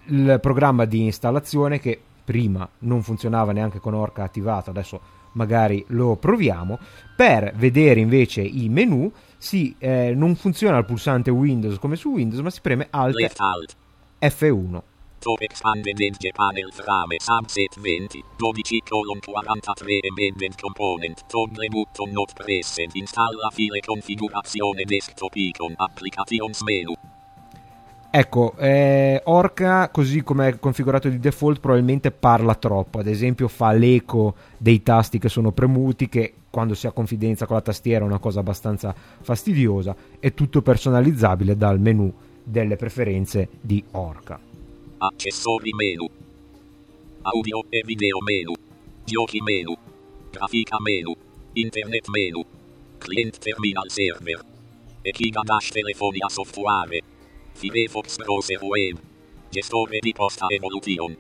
Il programma di installazione che prima non funzionava neanche con Orca attivato, adesso magari lo proviamo. Per vedere invece i menu si, eh, non funziona il pulsante Windows come su Windows, ma si preme Alt, Alt. F1. Top expanded edge panel frame subset 20 12 colon 43 embedded component toggle button not pressed installa file configurazione desktop icon applications menu Ecco, eh, Orca, così come è configurato di default, probabilmente parla troppo. Ad esempio, fa l'eco dei tasti che sono premuti, che quando si ha confidenza con la tastiera è una cosa abbastanza fastidiosa. È tutto personalizzabile dal menu delle preferenze di Orca. accessori menu. Audio e video menu. Giochi menu. Grafica menu. Internet menu. Client terminal server. E Giga Dash telefonia software Firefox browser web gestore di posta evolution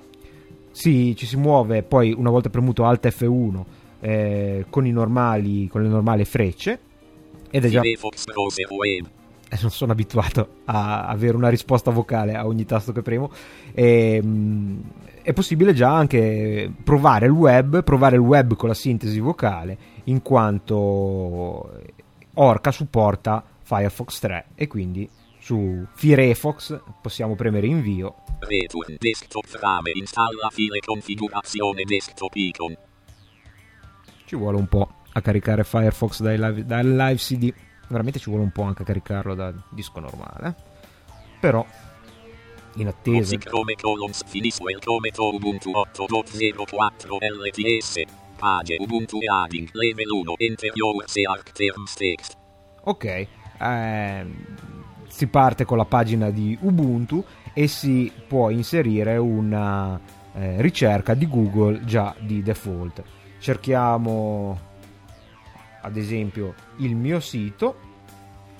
Sì, ci si muove poi una volta premuto Alt F1 eh, con, i normali, con le normali frecce. Ed è già. Firefox browser web non sono abituato a avere una risposta vocale a ogni tasto che premo. E, mh, è possibile già anche provare il web, provare il web con la sintesi vocale, in quanto Orca supporta Firefox 3 e quindi su Firefox possiamo premere invio. Return desktop frame installa file configurazione desktop icon Ci vuole un po' a caricare Firefox dai live, dal live CD. Veramente ci vuole un po' anche a caricarlo da disco normale. Però, in attesa. Music Chrome columns Finiswell come to Ubuntu 8.04 LTS Page Ubuntu adding level 1 enter your search terms text Ok, ehm, si parte con la pagina di Ubuntu e si può inserire una eh, ricerca di Google già di default. Cerchiamo ad esempio il mio sito.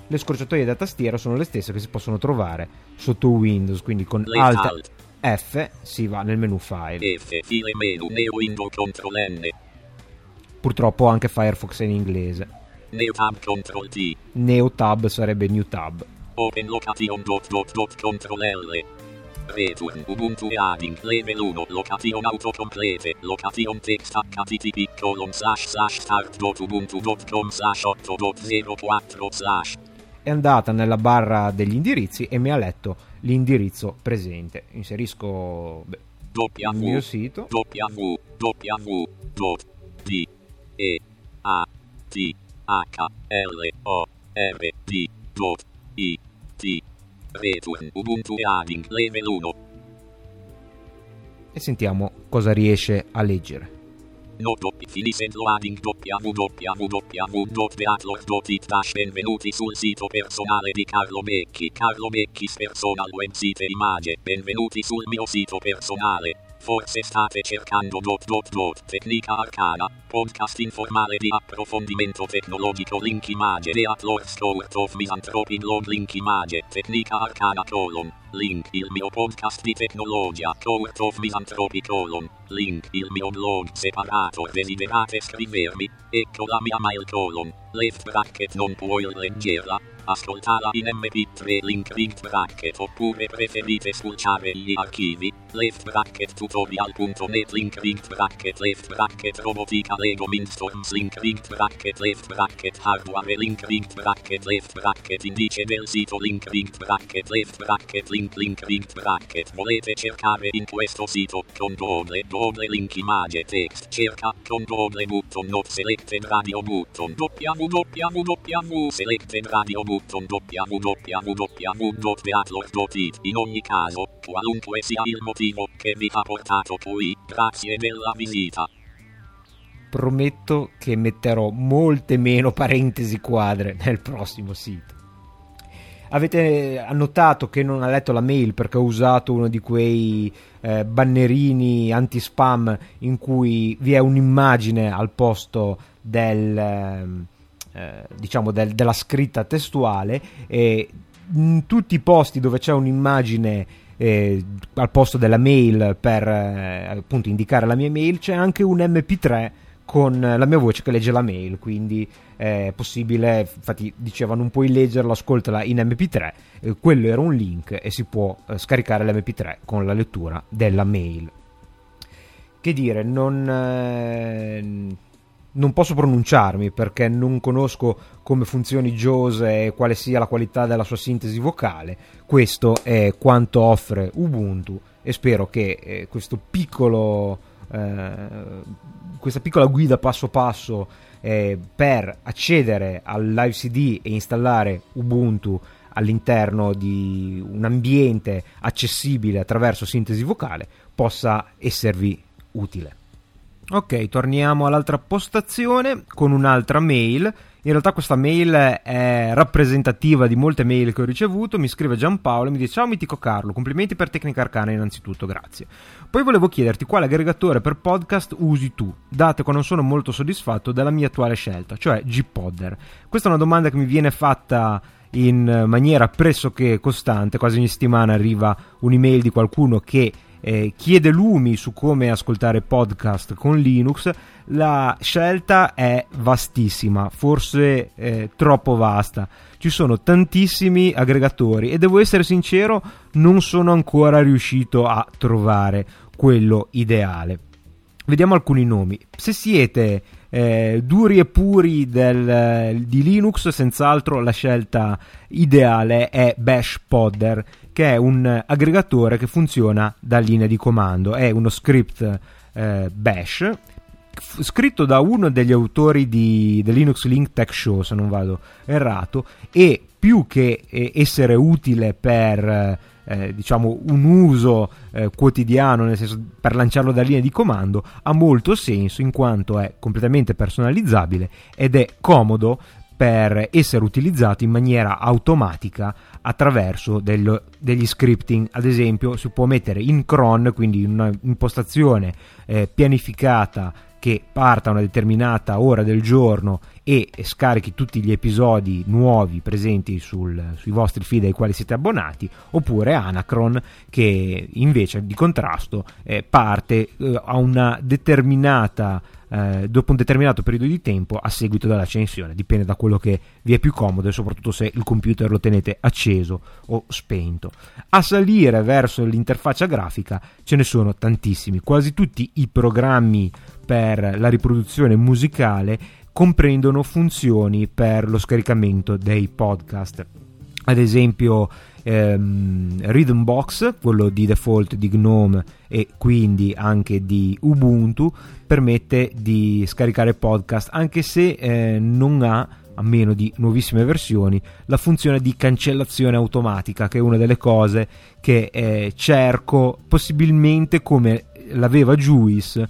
Le scorciatoie da tastiera sono le stesse che si possono trovare sotto Windows, quindi con Alt Alt F si va nel menu file. F file menu neo window control N Purtroppo anche Firefox è in inglese. neo tab control T Neo tab sarebbe new tab. Open location dot dot dot control L Return Ubuntu adding level 1 location autocomplete location text http colon slash slash start dot ubuntu dot com slash 8.04 slash È andata nella barra degli indirizzi e mi ha letto l'indirizzo presente. Inserisco beh, il mio W sito. W W A T. Return Ubuntu Reading Level 1. E sentiamo cosa riesce a leggere. Noto, finisent loading www.beatlog.it dash benvenuti sul sito personale di Carlo Becchi. Carlo Becchi's personal website immagine. Benvenuti sul mio sito personale. Forse state cercando dot dot dot tecnica arcana, podcast informale di approfondimento tecnologico link image Beat Lord Stewart of Misanthropy blog link image tecnica arcana colon link il mio podcast di tecnologia Stewart of Misanthropy colon link il mio blog separato desiderate scrivermi ecco la mia mail colon left bracket non puoi leggerla ascoltala in mp3 link link bracket oppure preferite spulciare gli archivi left bracket tutorial.net link link bracket left bracket robotica lego mindstorms link link bracket left bracket hardware link link bracket left bracket indice del sito link link bracket left bracket link link link bracket. Volete cercare in questo sito? Con doble doble link image text cerca con doble button not selected radio button www selected radio button www.beatlog.it in ogni caso qualunque sia il motivo che vi ha portato qui grazie della visita Prometto che metterò molte meno parentesi quadre nel prossimo sito. Avete annotato che non ha letto la mail perché ho usato uno di quei eh, bannerini anti-spam in cui vi è un'immagine al posto del, eh, diciamo del, della scritta testuale e in tutti i posti dove c'è un'immagine eh, al posto della mail per eh, appunto indicare la mia mail c'è anche un mp3 con la mia voce che legge la mail, quindi è possibile, infatti diceva non puoi leggerla, ascoltala in mp3, eh, quello era un link e si può eh, scaricare l'mp3 con la lettura della mail. Che dire, non, eh, non posso pronunciarmi perché non conosco come funzioni Jose e quale sia la qualità della sua sintesi vocale, questo è quanto offre Ubuntu e spero che eh, piccolo... Eh, questa piccola guida passo passo eh, per accedere al live CD e installare Ubuntu all'interno di un ambiente accessibile attraverso sintesi vocale possa esservi utile. Ok, torniamo all'altra postazione con un'altra mail. In realtà questa mail è rappresentativa di molte mail che ho ricevuto. Mi scrive Giampaolo e mi dice: Ciao mitico Carlo, complimenti per Tecnica Arcana innanzitutto, grazie. Poi volevo chiederti quale aggregatore per podcast usi tu, dato che non sono molto soddisfatto della mia attuale scelta, cioè Gpodder. Questa è una domanda che mi viene fatta in maniera pressoché costante, quasi ogni settimana arriva un'email di qualcuno che eh, chiede lumi su come ascoltare podcast con Linux, la scelta è vastissima, forse eh, troppo vasta. Ci sono tantissimi aggregatori e devo essere sincero, non sono ancora riuscito a trovare quello ideale. Vediamo alcuni nomi. Se siete eh, duri e puri del, di Linux, senz'altro la scelta ideale è Bash Podder, che è un aggregatore che funziona da linea di comando. È uno script eh, Bash scritto da uno degli autori di The Linux Link Tech Show, se non vado errato, e più che eh, essere utile per eh, diciamo un uso eh, quotidiano, nel senso per lanciarlo da linea di comando, ha molto senso in quanto è completamente personalizzabile ed è comodo per essere utilizzato in maniera automatica attraverso del, degli scripting. Ad esempio, si può mettere in cron, quindi in una impostazione eh, pianificata che parta a una determinata ora del giorno e scarichi tutti gli episodi nuovi presenti sul, sui vostri feed ai quali siete abbonati, oppure Anacron che invece di contrasto eh, parte eh, a una determinata eh, dopo un determinato periodo di tempo a seguito dell'accensione, dipende da quello che vi è più comodo e soprattutto se il computer lo tenete acceso o spento. A salire verso l'interfaccia grafica ce ne sono tantissimi, quasi tutti i programmi per la riproduzione musicale comprendono funzioni per lo scaricamento dei podcast. Ad esempio ehm, Rhythmbox, quello di default di GNOME e quindi anche di Ubuntu, permette di scaricare podcast anche se eh, non ha a meno di nuovissime versioni, la funzione di cancellazione automatica, che è una delle cose che eh, cerco possibilmente come l'aveva Juice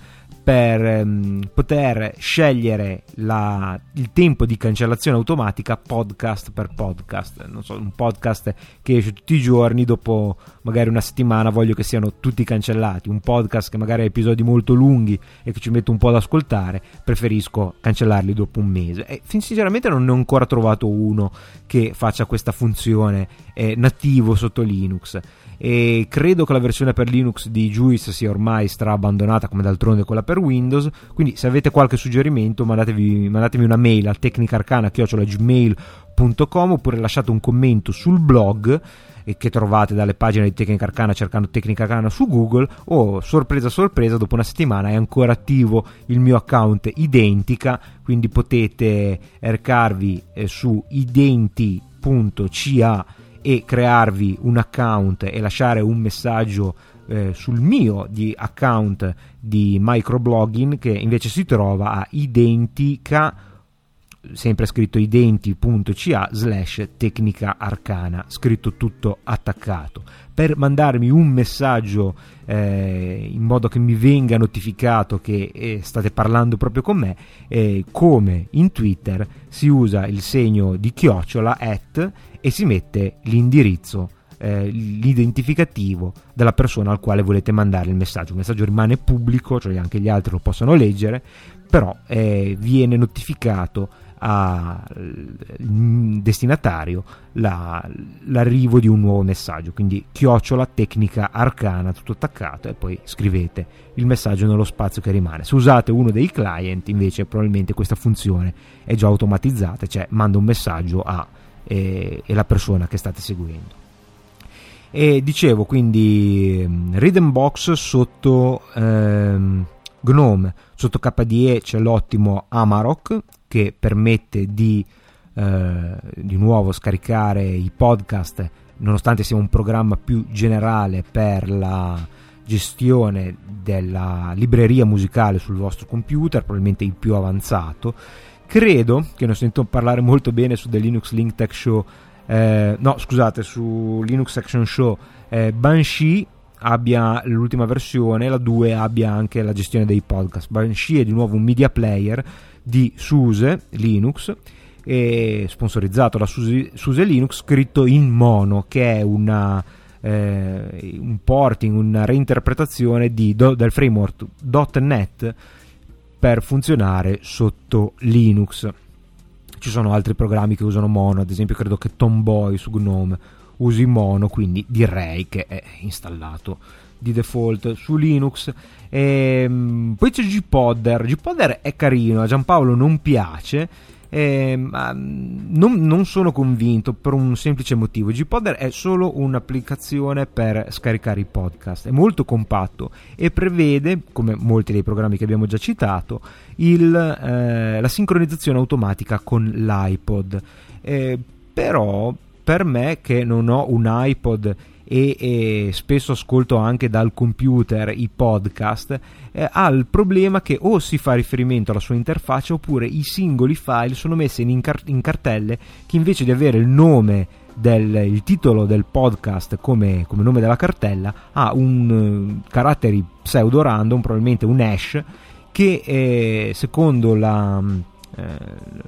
per ehm, poter scegliere la, il tempo di cancellazione automatica podcast per podcast. Non so, un podcast che esce tutti i giorni, dopo magari una settimana voglio che siano tutti cancellati. Un podcast che magari ha episodi molto lunghi e che ci metto un po' ad ascoltare, preferisco cancellarli dopo un mese. E sinceramente non ne ho ancora trovato uno che faccia questa funzione eh, nativo sotto Linux e credo che la versione per Linux di Juice sia ormai stra abbandonata come d'altronde quella per Windows. Quindi se avete qualche suggerimento mandatemi una mail a tecnicarcana.gmail.com oppure lasciate un commento sul blog che trovate dalle pagine di Tecnica Arcana cercando Tecnica Arcana su Google o sorpresa sorpresa dopo una settimana è ancora attivo il mio account Identica quindi potete recarvi eh, su identi.ca e crearvi un account e lasciare un messaggio eh, sul mio di account di microblogging che invece si trova a identica sempre scritto identi.ca slash tecnica arcana scritto tutto attaccato. Per mandarmi un messaggio eh, in modo che mi venga notificato che eh, state parlando proprio con me eh, come in twitter si usa il segno di chiocciola at e si mette l'indirizzo, eh, l'identificativo della persona al quale volete mandare il messaggio. Il messaggio rimane pubblico, cioè anche gli altri lo possono leggere, però eh, viene notificato al destinatario la, l'arrivo di un nuovo messaggio quindi chiocciola tecnica arcana tutto attaccato e poi scrivete il messaggio nello spazio che rimane se usate uno dei client invece probabilmente questa funzione è già automatizzata cioè manda un messaggio a e, e la persona che state seguendo. E dicevo quindi mm, Rhythm Box sotto ehm, GNOME, sotto KDE c'è l'ottimo Amarok che permette di eh, di nuovo scaricare i podcast nonostante sia un programma più generale per la gestione della libreria musicale sul vostro computer, probabilmente il più avanzato Credo, che ne ho sentito parlare molto bene su The Linux Link Tech Show, eh, no scusate, su Linux Action Show, eh, Banshee abbia l'ultima versione, la 2 abbia anche la gestione dei podcast. Banshee è di nuovo un media player di SUSE Linux sponsorizzato da SUSE, SUSE Linux scritto in mono che è una, eh, un porting, una reinterpretazione di, do, del framework .NET per funzionare sotto Linux. Ci sono altri programmi che usano Mono, ad esempio credo che Tomboy su GNOME usi Mono, quindi direi che è installato di default su Linux. E, ehm, poi c'è Gpodder, Gpodder è carino, a Giampaolo non piace eh, non, non, sono convinto per un semplice motivo. Gpodder è solo un'applicazione per scaricare i podcast, è molto compatto e prevede, come molti dei programmi che abbiamo già citato, il, eh, la sincronizzazione automatica con l'iPod. Eh, però per me che non ho un iPod e, e spesso ascolto anche dal computer i podcast, eh, ha il problema che o si fa riferimento alla sua interfaccia oppure i singoli file sono messi in, car- in cartelle che invece di avere il nome del il titolo del podcast come, come nome della cartella ha un uh, caratteri pseudo random, probabilmente un hash, che eh, secondo la eh,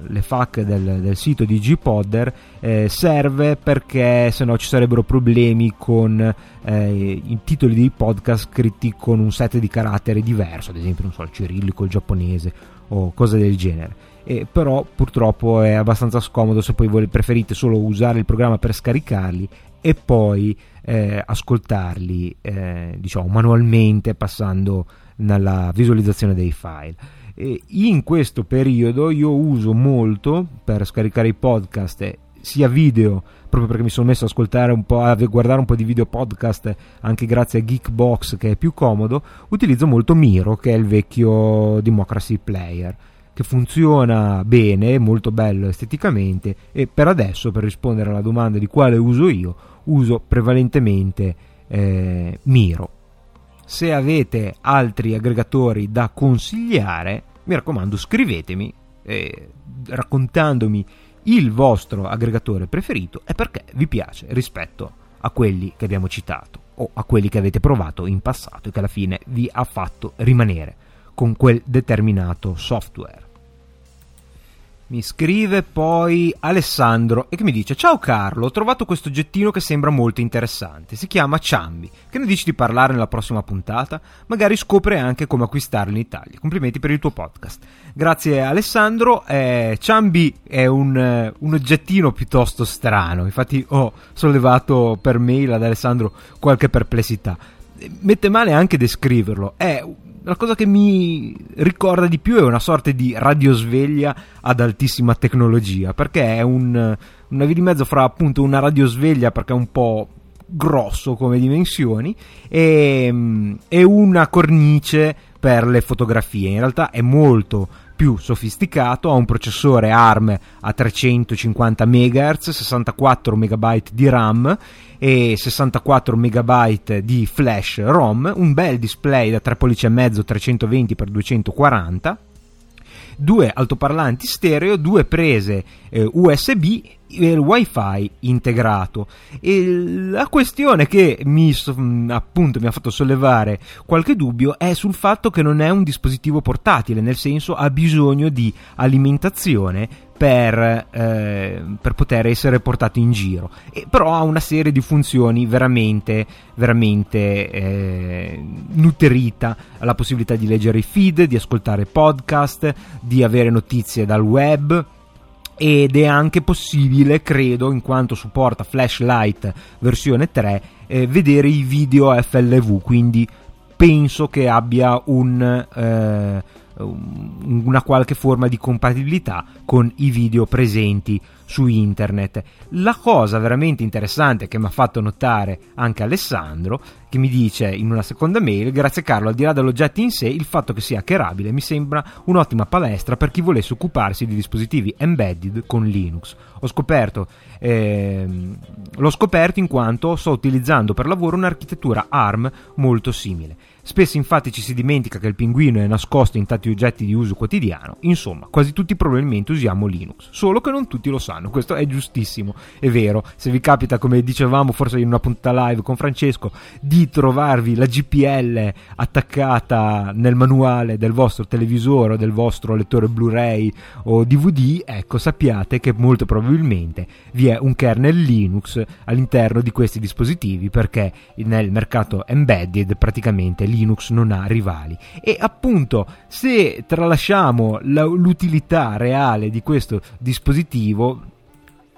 le FAQ del, del, sito di Gpodder eh, serve perché se no ci sarebbero problemi con eh, i titoli dei podcast scritti con un set di caratteri diverso, ad esempio non so, il cirillico, il giapponese o cose del genere. E però purtroppo è abbastanza scomodo se poi voi preferite solo usare il programma per scaricarli e poi eh, ascoltarli eh, diciamo manualmente passando nella visualizzazione dei file e in questo periodo io uso molto per scaricare i podcast sia video proprio perché mi sono messo ad ascoltare un po' a guardare un po' di video podcast anche grazie a Geekbox che è più comodo utilizzo molto Miro che è il vecchio Democracy Player che funziona bene, molto bello esteticamente e per adesso per rispondere alla domanda di quale uso io uso prevalentemente eh, Miro se avete altri aggregatori da consigliare mi raccomando scrivetemi eh, raccontandomi il vostro aggregatore preferito è perché vi piace rispetto a quelli che abbiamo citato o a quelli che avete provato in passato e che alla fine vi ha fatto rimanere con quel determinato software. Mi scrive poi Alessandro e che mi dice Ciao Carlo, ho trovato questo oggettino che sembra molto interessante. Si chiama Ciambi. Che ne dici di parlare nella prossima puntata? Magari scopre anche come acquistarlo in Italia. Complimenti per il tuo podcast. Grazie Alessandro. Eh, Ciambi è un, eh, un oggettino piuttosto strano. Infatti ho sollevato per mail ad Alessandro qualche perplessità. Mette male anche descriverlo. È la cosa che mi ricorda di più è una sorta di radiosveglia ad altissima tecnologia, perché è un, una via di mezzo fra appunto una radiosveglia perché è un po' grosso come dimensioni e, e una cornice per le fotografie. In realtà è molto più sofisticato, ha un processore ARM a 350 MHz, 64 MB di RAM e 64 MB di flash ROM, un bel display da 3 pollici e mezzo 320 x 240 due altoparlanti stereo, due prese eh, USB il wifi integrato e la questione che mi, appunto, mi ha fatto sollevare qualche dubbio è sul fatto che non è un dispositivo portatile nel senso ha bisogno di alimentazione per, eh, per, poter essere portato in giro. E, però ha una serie di funzioni veramente, veramente eh, nutrita. Ha la possibilità di leggere i feed, di ascoltare podcast, di avere notizie dal web ed è anche possibile, credo, in quanto supporta Flashlight versione 3, eh, vedere i video FLV, quindi penso che abbia un, eh, una qualche forma di compatibilità con i video presenti su internet. La cosa veramente interessante che mi ha fatto notare anche Alessandro, che mi dice in una seconda mail, grazie Carlo, al di là dell'oggetto in sé, il fatto che sia hackerabile mi sembra un'ottima palestra per chi volesse occuparsi di dispositivi embedded con Linux. Ho scoperto, ehm, l'ho scoperto in quanto sto utilizzando per lavoro un'architettura ARM molto simile. Spesso infatti ci si dimentica che il pinguino è nascosto in tanti oggetti di uso quotidiano, insomma, quasi tutti probabilmente usiamo Linux, solo che non tutti lo sanno, questo è giustissimo, è vero, se vi capita, come dicevamo forse in una puntata live con Francesco, di trovarvi la GPL attaccata nel manuale del vostro televisore o del vostro lettore Blu-ray o DVD, ecco, sappiate che molto probabilmente vi è un kernel Linux all'interno di questi dispositivi perché nel mercato embedded praticamente Linux non ha rivali. E appunto, se tralasciamo l'utilità reale di questo dispositivo,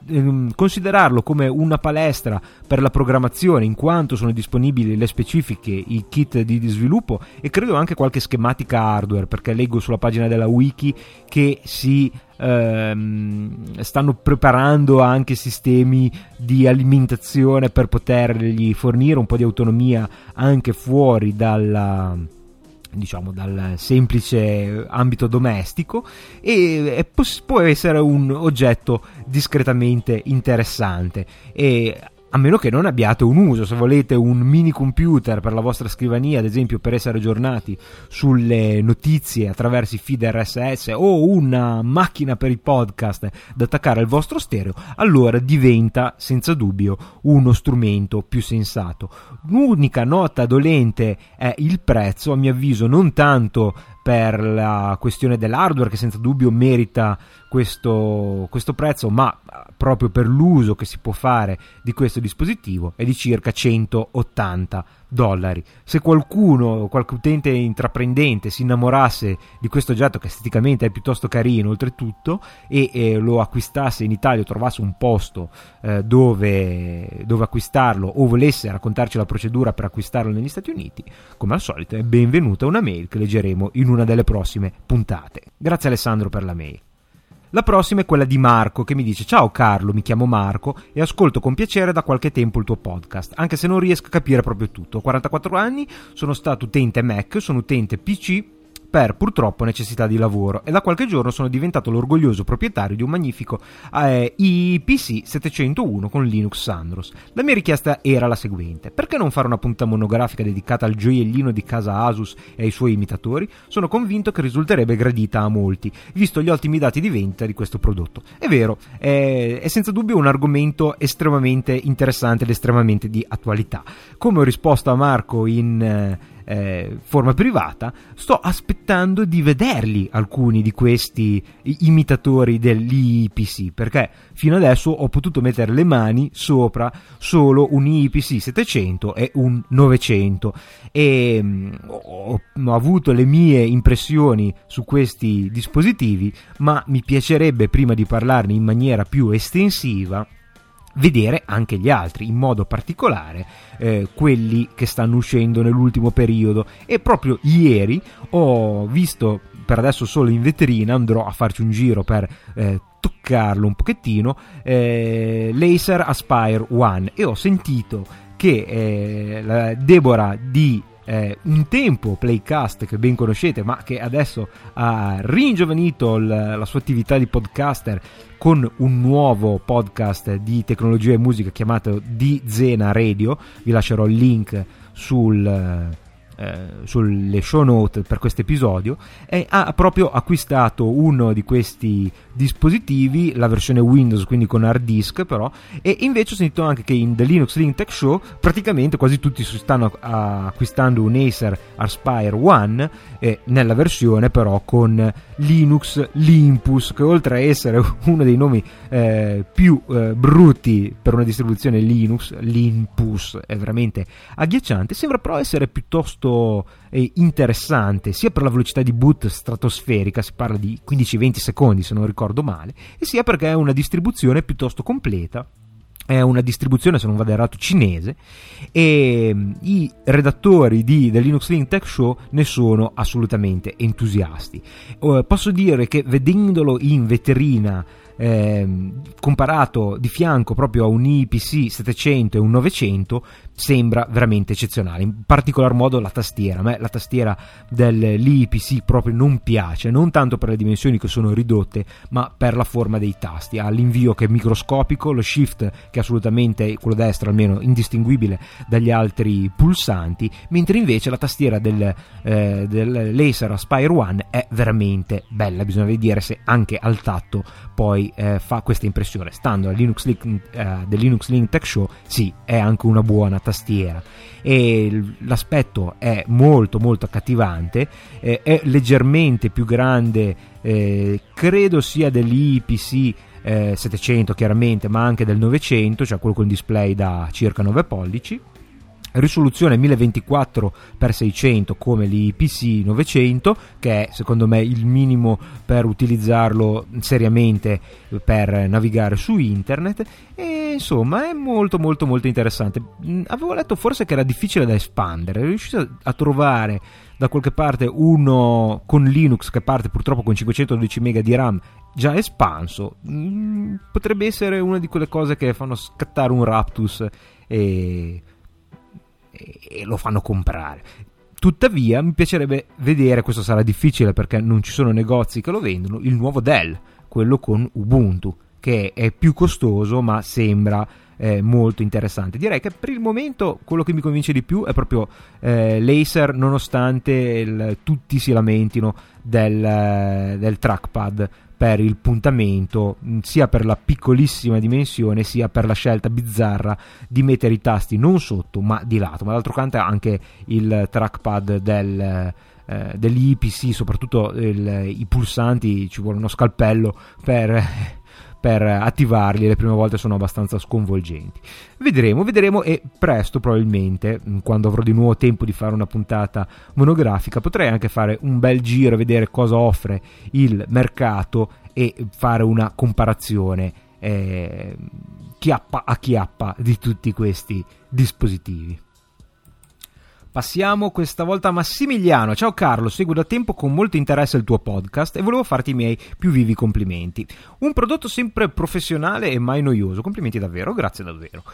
ehm, considerarlo come una palestra per la programmazione in quanto sono disponibili le specifiche, i kit di sviluppo e credo anche qualche schematica hardware perché leggo sulla pagina della wiki che si ehm, stanno preparando anche sistemi di alimentazione per potergli fornire un po' di autonomia anche fuori dalla diciamo dal semplice ambito domestico e può essere un oggetto discretamente interessante. E a meno che non abbiate un uso, se volete un mini computer per la vostra scrivania, ad esempio per essere aggiornati sulle notizie attraverso i feed RSS o una macchina per i podcast da attaccare al vostro stereo, allora diventa senza dubbio uno strumento più sensato. L'unica nota dolente è il prezzo, a mio avviso non tanto per la questione dell'hardware che senza dubbio merita questo, questo prezzo, ma proprio per l'uso che si può fare di questo dispositivo è di circa 180 dollari. Se qualcuno, qualche utente intraprendente si innamorasse di questo oggetto che esteticamente è piuttosto carino oltretutto e eh, lo acquistasse in Italia o trovasse un posto eh, dove, dove, acquistarlo o volesse raccontarci la procedura per acquistarlo negli Stati Uniti, come al solito è benvenuta una mail che leggeremo in una delle prossime puntate. Grazie Alessandro per la mail. La prossima è quella di Marco che mi dice Ciao Carlo, mi chiamo Marco e ascolto con piacere da qualche tempo il tuo podcast, anche se non riesco a capire proprio tutto. Ho 44 anni, sono stato utente Mac, sono utente PC per purtroppo necessità di lavoro e da qualche giorno sono diventato l'orgoglioso proprietario di un magnifico eh, IPC 701 con Linux Sandros. La mia richiesta era la seguente: perché non fare una puntata monografica dedicata al gioiellino di casa Asus e ai suoi imitatori? Sono convinto che risulterebbe gradita a molti, visto gli ottimi dati di vendita di questo prodotto. È vero, è, è senza dubbio un argomento estremamente interessante ed estremamente di attualità. Come ho risposto a Marco in eh, eh, forma privata, sto aspettando di vederli alcuni di questi imitatori dell'IPC perché fino adesso ho potuto mettere le mani sopra solo un IPC 700 e un 900 e mm, ho, ho avuto le mie impressioni su questi dispositivi ma mi piacerebbe prima di parlarne in maniera più estensiva vedere anche gli altri, in modo particolare eh, quelli che stanno uscendo nell'ultimo periodo. E proprio ieri ho visto, per adesso solo in vetrina, andrò a farci un giro per eh, toccarlo un pochettino, eh, Laser Aspire One e ho sentito che eh, la Deborah di eh, un tempo Playcast che ben conoscete ma che adesso ha ringiovanito l- la sua attività di podcaster con un nuovo podcast di tecnologia e musica chiamato Di Zena Radio. Vi lascerò il link sul sulle show note per questo episodio e ha proprio acquistato uno di questi dispositivi, la versione Windows, quindi con hard disk però, e invece ho sentito anche che in The Linux Link Tech Show praticamente quasi tutti si stanno acquistando un Acer Aspire One eh, nella versione però con Linux Limpus, che oltre a essere [LAUGHS] uno dei nomi eh, più eh, brutti per una distribuzione Linux, Limpus è veramente agghiacciante, sembra però essere piuttosto eh, interessante sia per la velocità di boot stratosferica, si parla di 15-20 secondi se non ricordo male, e sia perché è una distribuzione piuttosto completa è una distribuzione, se non vado errato, cinese e mm, i redattori di The Linux Link Tech Show ne sono assolutamente entusiasti. Uh, posso dire che vedendolo in vetrina eh, comparato di fianco proprio a un IPC 700 e un 900 sembra veramente eccezionale. In particolar modo la tastiera. A me la tastiera dell'IPC proprio non piace non tanto per le dimensioni che sono ridotte ma per la forma dei tasti. Ha l'invio che è microscopico lo shift che è assolutamente quello destro almeno indistinguibile dagli altri pulsanti mentre invece la tastiera del, eh, del Laser Aspire One è veramente bella. Bisogna vedere se anche al tatto poi eh, fa questa impressione. Stando al Linux Link, eh, del Linux Link Tech Show, sì, è anche una buona tastiera e l'aspetto è molto molto accattivante, eh, è leggermente più grande, eh, credo sia dell'IPC 700 eh, chiaramente, ma anche del 900, cioè quello con display da circa 9 pollici risoluzione 1024x600 come l'IPC 900 che è secondo me il minimo per utilizzarlo seriamente per navigare su internet. E insomma è molto molto molto interessante. Avevo letto forse che era difficile da espandere. Riuscito a trovare da qualche parte uno con Linux che parte purtroppo con 512 MB di RAM già espanso. Potrebbe essere una di quelle cose che fanno scattare un Raptus e e lo fanno comprare. Tuttavia mi piacerebbe vedere, questo sarà difficile perché non ci sono negozi che lo vendono, il nuovo Dell, quello con Ubuntu, che è più costoso ma sembra eh, molto interessante. Direi che per il momento quello che mi convince di più è proprio eh, l'Acer, nonostante il, tutti si lamentino del, del trackpad per il puntamento, mm, sia per la piccolissima dimensione, sia per la scelta bizzarra di mettere i tasti non sotto ma di lato. Ma d'altro canto anche il trackpad del, eh, dell'IPC, soprattutto il, i pulsanti, ci vuole uno scalpello per per attivarli le prime volte sono abbastanza sconvolgenti. Vedremo, vedremo e presto probabilmente, mm, quando avrò di nuovo tempo di fare una puntata monografica, potrei anche fare un bel giro, vedere cosa offre il mercato e fare una comparazione eh, chiappa a chiappa di tutti questi dispositivi. Passiamo questa volta a Massimiliano. Ciao Carlo, seguo da tempo con molto interesse il tuo podcast e volevo farti i miei più vivi complimenti. Un prodotto sempre professionale e mai noioso. Complimenti davvero, grazie davvero.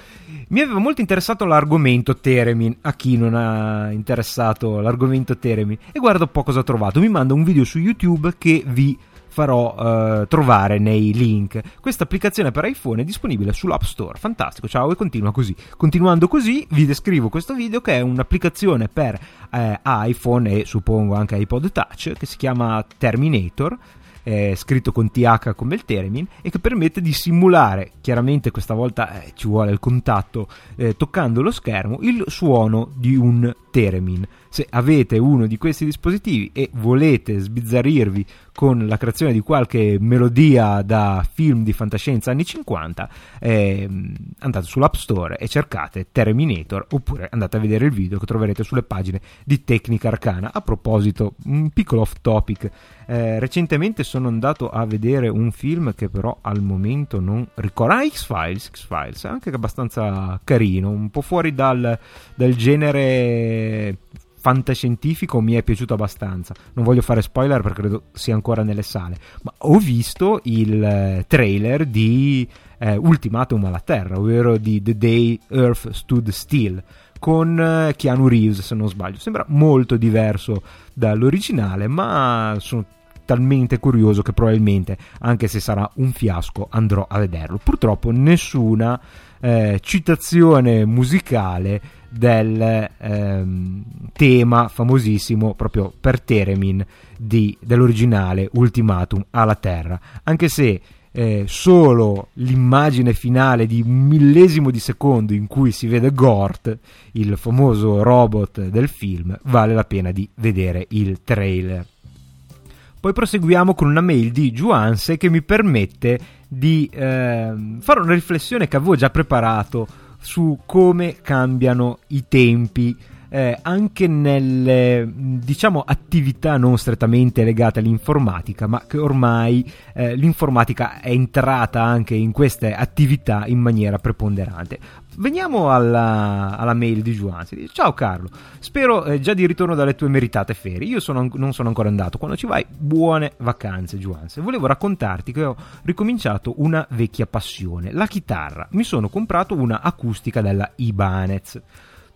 Mi aveva molto interessato l'argomento Teremin. A chi non ha interessato l'argomento Teremin? E guarda un po' cosa ho trovato. Mi manda un video su YouTube che vi farò uh, trovare nei link. Questa applicazione per iPhone è disponibile sull'App Store. Fantastico, ciao e continua così. Continuando così, vi descrivo questo video che è un'applicazione per eh, iPhone e suppongo anche iPod Touch che si chiama Terminator eh, scritto con TH come il Teremin e che permette di simulare, chiaramente questa volta eh, ci vuole il contatto eh, toccando lo schermo, il suono di un Teremin. Se avete uno di questi dispositivi e volete sbizzarrirvi con la creazione di qualche melodia da film di fantascienza anni 50, eh, andate sull'App Store e cercate Terminator oppure andate a vedere il video che troverete sulle pagine di Tecnica Arcana. A proposito, un piccolo off topic, eh, recentemente sono andato a vedere un film che però al momento non ricordo. Ah, X-Files, X-Files, anche abbastanza carino, un po' fuori dal, dal genere fantascientifico mi è piaciuto abbastanza. Non voglio fare spoiler perché credo sia ancora nelle sale, ma ho visto il eh, trailer di eh, Ultimatum alla Terra, ovvero di The Day Earth Stood Still con eh, Keanu Reeves, se non sbaglio. Sembra molto diverso dall'originale, ma sono talmente curioso che probabilmente, anche se sarà un fiasco, andrò a vederlo. Purtroppo nessuna eh, citazione musicale del ehm, tema famosissimo proprio per Teremin di, dell'originale Ultimatum alla Terra, anche se eh, solo l'immagine finale di un millesimo di secondo in cui si vede Gort, il famoso robot del film, vale la pena di vedere il trailer. Poi proseguiamo con una mail di Juanse che mi permette di eh, fare una riflessione che avevo già preparato su come cambiano i tempi eh, anche nelle diciamo attività non strettamente legate all'informatica, ma che ormai eh, l'informatica è entrata anche in queste attività in maniera preponderante. Veniamo alla, alla mail di dice: Ciao Carlo, spero eh, già di ritorno dalle tue meritate ferie. Io sono, non sono ancora andato. Quando ci vai, buone vacanze, Juan. Volevo raccontarti che ho ricominciato una vecchia passione, la chitarra. Mi sono comprato una acustica della Ibanez.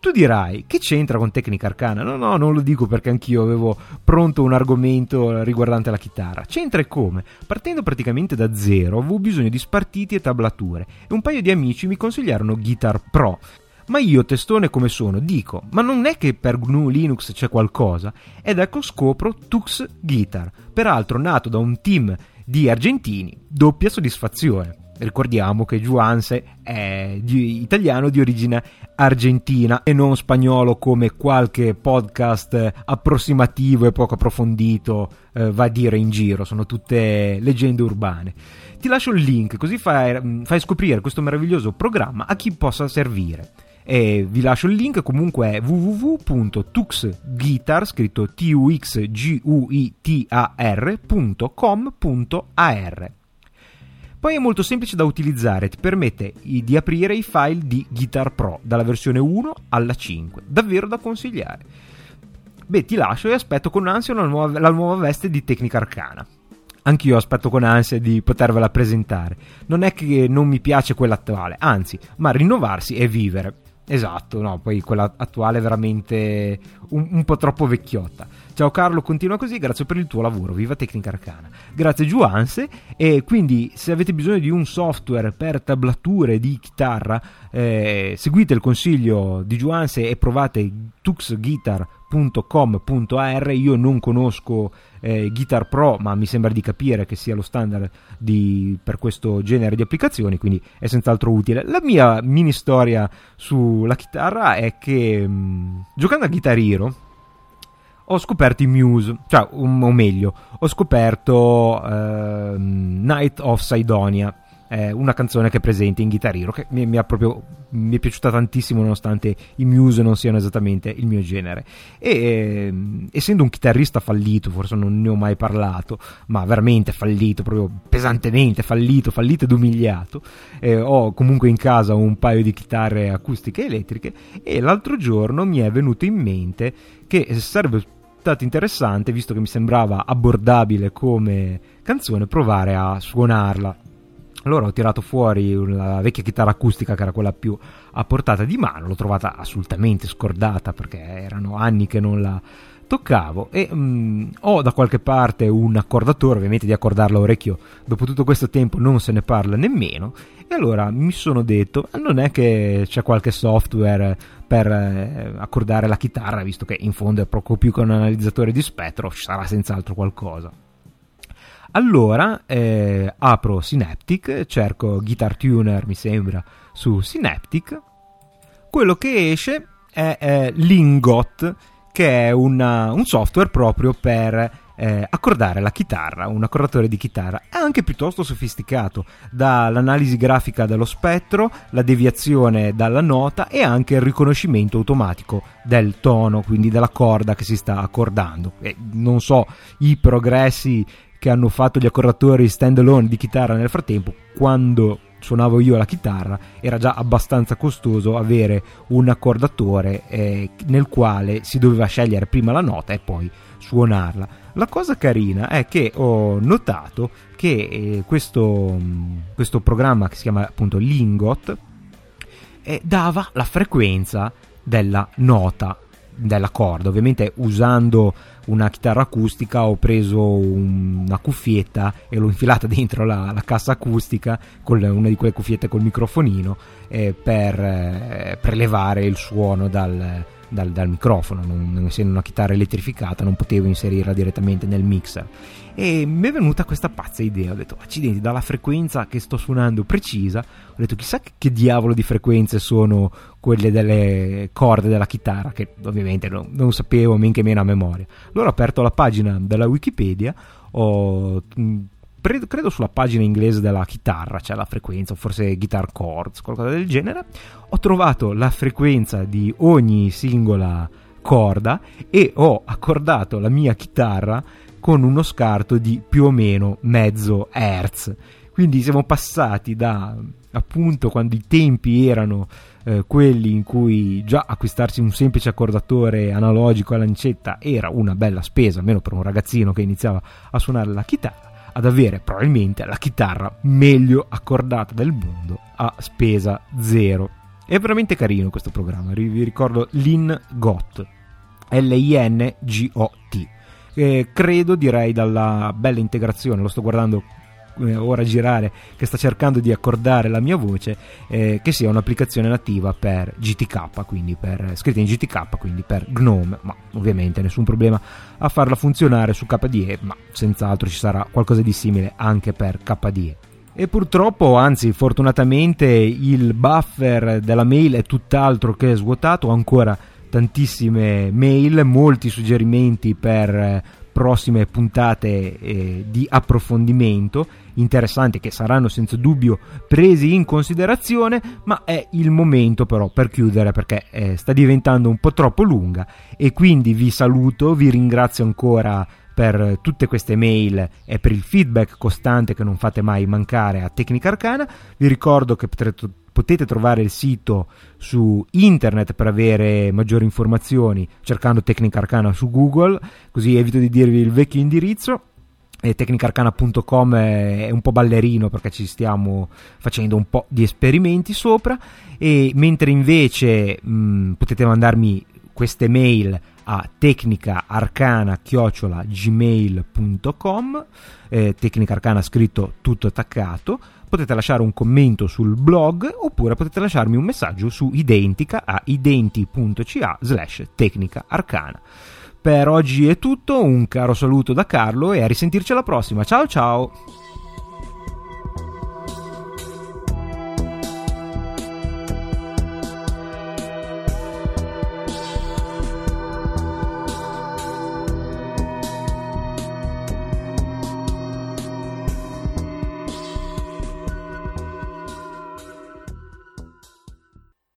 Tu dirai, che c'entra con tecnica arcana? No, no, non lo dico perché anch'io avevo pronto un argomento riguardante la chitarra. C'entra e come? Partendo praticamente da zero, avevo bisogno di spartiti e tablature e un paio di amici mi consigliarono Guitar Pro. Ma io, testone come sono, dico, ma non è che per GNU Linux c'è qualcosa? Ed ecco scopro Tux Guitar, peraltro nato da un team di argentini, doppia soddisfazione. Ricordiamo che Juanse è di, italiano di origine argentina e non spagnolo come qualche podcast approssimativo e poco approfondito eh, va a dire in giro, sono tutte leggende urbane. Ti lascio il link così fai, fai scoprire questo meraviglioso programma a chi possa servire. E vi lascio il link comunque è www.tuxguitar scritto t u x g u i t a r.com.ar poi è molto semplice da utilizzare, ti permette di aprire i file di Guitar Pro dalla versione 1 alla 5, davvero da consigliare. Beh, ti lascio e aspetto con ansia nuova, la nuova veste di Tecnica Arcana. Anch'io aspetto con ansia di potervela presentare. Non è che non mi piace quella attuale, anzi, ma rinnovarsi è vivere. Esatto, no, poi quella attuale è veramente un, un, po' troppo vecchiotta. Ciao Carlo, continua così, grazie per il tuo lavoro, viva Tecnica Arcana. Grazie Juanse e quindi se avete bisogno di un software per tablature di chitarra, eh, seguite il consiglio di Juanse e provate tuxguitar.com.ar, io non conosco eh, Guitar Pro, ma mi sembra di capire che sia lo standard di, per questo genere di applicazioni, quindi è senz'altro utile. La mia mini storia sulla chitarra è che mh, mm, giocando a Guitar Hero ho scoperto i Muse, cioè, o meglio, ho scoperto uh, Night of Sidonia, eh, una canzone che è presente in Guitar Hero, che mi, mi, proprio mi è piaciuta tantissimo nonostante i Muse non siano esattamente il mio genere. E eh, essendo un chitarrista fallito, forse non ne ho mai parlato, ma veramente fallito, proprio pesantemente fallito, fallito ed umiliato, eh, ho comunque in casa un paio di chitarre acustiche elettriche e l'altro giorno mi è venuto in mente che sarebbe stato interessante, visto che mi sembrava abbordabile come canzone, provare a suonarla allora ho tirato fuori la vecchia chitarra acustica che era quella più a portata di mano, l'ho trovata assolutamente scordata perché erano anni che non la toccavo e mm, ho da qualche parte un accordatore, ovviamente di accordarla a orecchio, dopo tutto questo tempo non se ne parla nemmeno e allora mi sono detto, non è che c'è qualche software per eh, accordare la chitarra, visto che in fondo è poco più che un analizzatore di spettro, ci sarà senz'altro qualcosa. Allora eh, apro Synaptic, cerco Guitar Tuner, mi sembra, su Synaptic. Quello che esce è eh, Lingot, che è una, un software proprio per eh, accordare la chitarra, un accordatore di chitarra. È anche piuttosto sofisticato, dall'analisi grafica dello spettro, la deviazione dalla nota e anche il riconoscimento automatico del tono, quindi della corda che si sta accordando. E non so i progressi che hanno fatto gli accordatori stand alone di chitarra nel frattempo, quando suonavo io la chitarra era già abbastanza costoso avere un accordatore eh, nel quale si doveva scegliere prima la nota e poi suonarla. La cosa carina è che ho notato che eh, questo, questo, programma che si chiama appunto Lingot eh, dava la frequenza della nota della corda, ovviamente usando una chitarra acustica ho preso un, una cuffietta e l'ho infilata [LAUGHS] dentro la, la, cassa acustica con una di quelle cuffiette col microfonino eh, per eh, prelevare il suono dal, dal, dal microfono, non, essendo una chitarra elettrificata non potevo inserirla direttamente nel mixer e mi è venuta questa pazza idea, ho detto accidenti, dalla frequenza che sto suonando precisa, ho detto chissà che diavolo di frequenze sono quelle delle corde della chitarra, che ovviamente non, non sapevo, men che meno a memoria. Allora ho aperto la pagina della Wikipedia, ho credo sulla pagina inglese della chitarra c'è la frequenza, forse guitar chords, qualcosa del genere. Ho trovato la frequenza di ogni singola corda e ho accordato la mia chitarra con uno scarto di più o meno mezzo hertz. Quindi siamo passati da appunto quando i tempi erano eh, quelli in cui già acquistarsi un semplice accordatore analogico a lancetta era una bella spesa, almeno per un ragazzino che iniziava a suonare la chitarra ad avere probabilmente la chitarra meglio accordata del mondo a spesa zero. È veramente carino questo programma, vi ricordo Lingot, L-I-N-G-O-T. Eh, credo, direi, dalla bella integrazione, lo sto guardando ora girare che sta cercando di accordare la mia voce eh, che sia un'applicazione nativa per GTK quindi per scritta in GTK quindi per GNOME ma ovviamente nessun problema a farla funzionare su KDE ma senz'altro ci sarà qualcosa di simile anche per KDE e. Purtroppo, anzi fortunatamente, il buffer della mail è tutt'altro che svuotato, ho ancora tantissime mail, molti suggerimenti per eh, prossime puntate eh, di approfondimento interessanti che saranno senza dubbio presi in considerazione, ma è il momento però per chiudere perché eh, sta diventando un po' troppo lunga e quindi vi saluto, vi ringrazio ancora per tutte queste mail e per il feedback costante che non fate mai mancare a Tecnica Arcana. Vi ricordo che potrete, potete trovare il sito su internet per avere maggiori informazioni cercando Tecnica Arcana su Google, così evito di dirvi il vecchio indirizzo. E tecnicarcana.com è un po' ballerino perché ci stiamo facendo un po' di esperimenti sopra. E mentre invece mh, potete mandarmi queste mail a tecnicaarcana-gmail.com eh, tecnicaarcana scritto tutto attaccato potete lasciare un commento sul blog oppure potete lasciarmi un messaggio su identica a identi.ca slash tecnicaarcana per oggi è tutto, un caro saluto da Carlo e a risentirci alla prossima. Ciao ciao!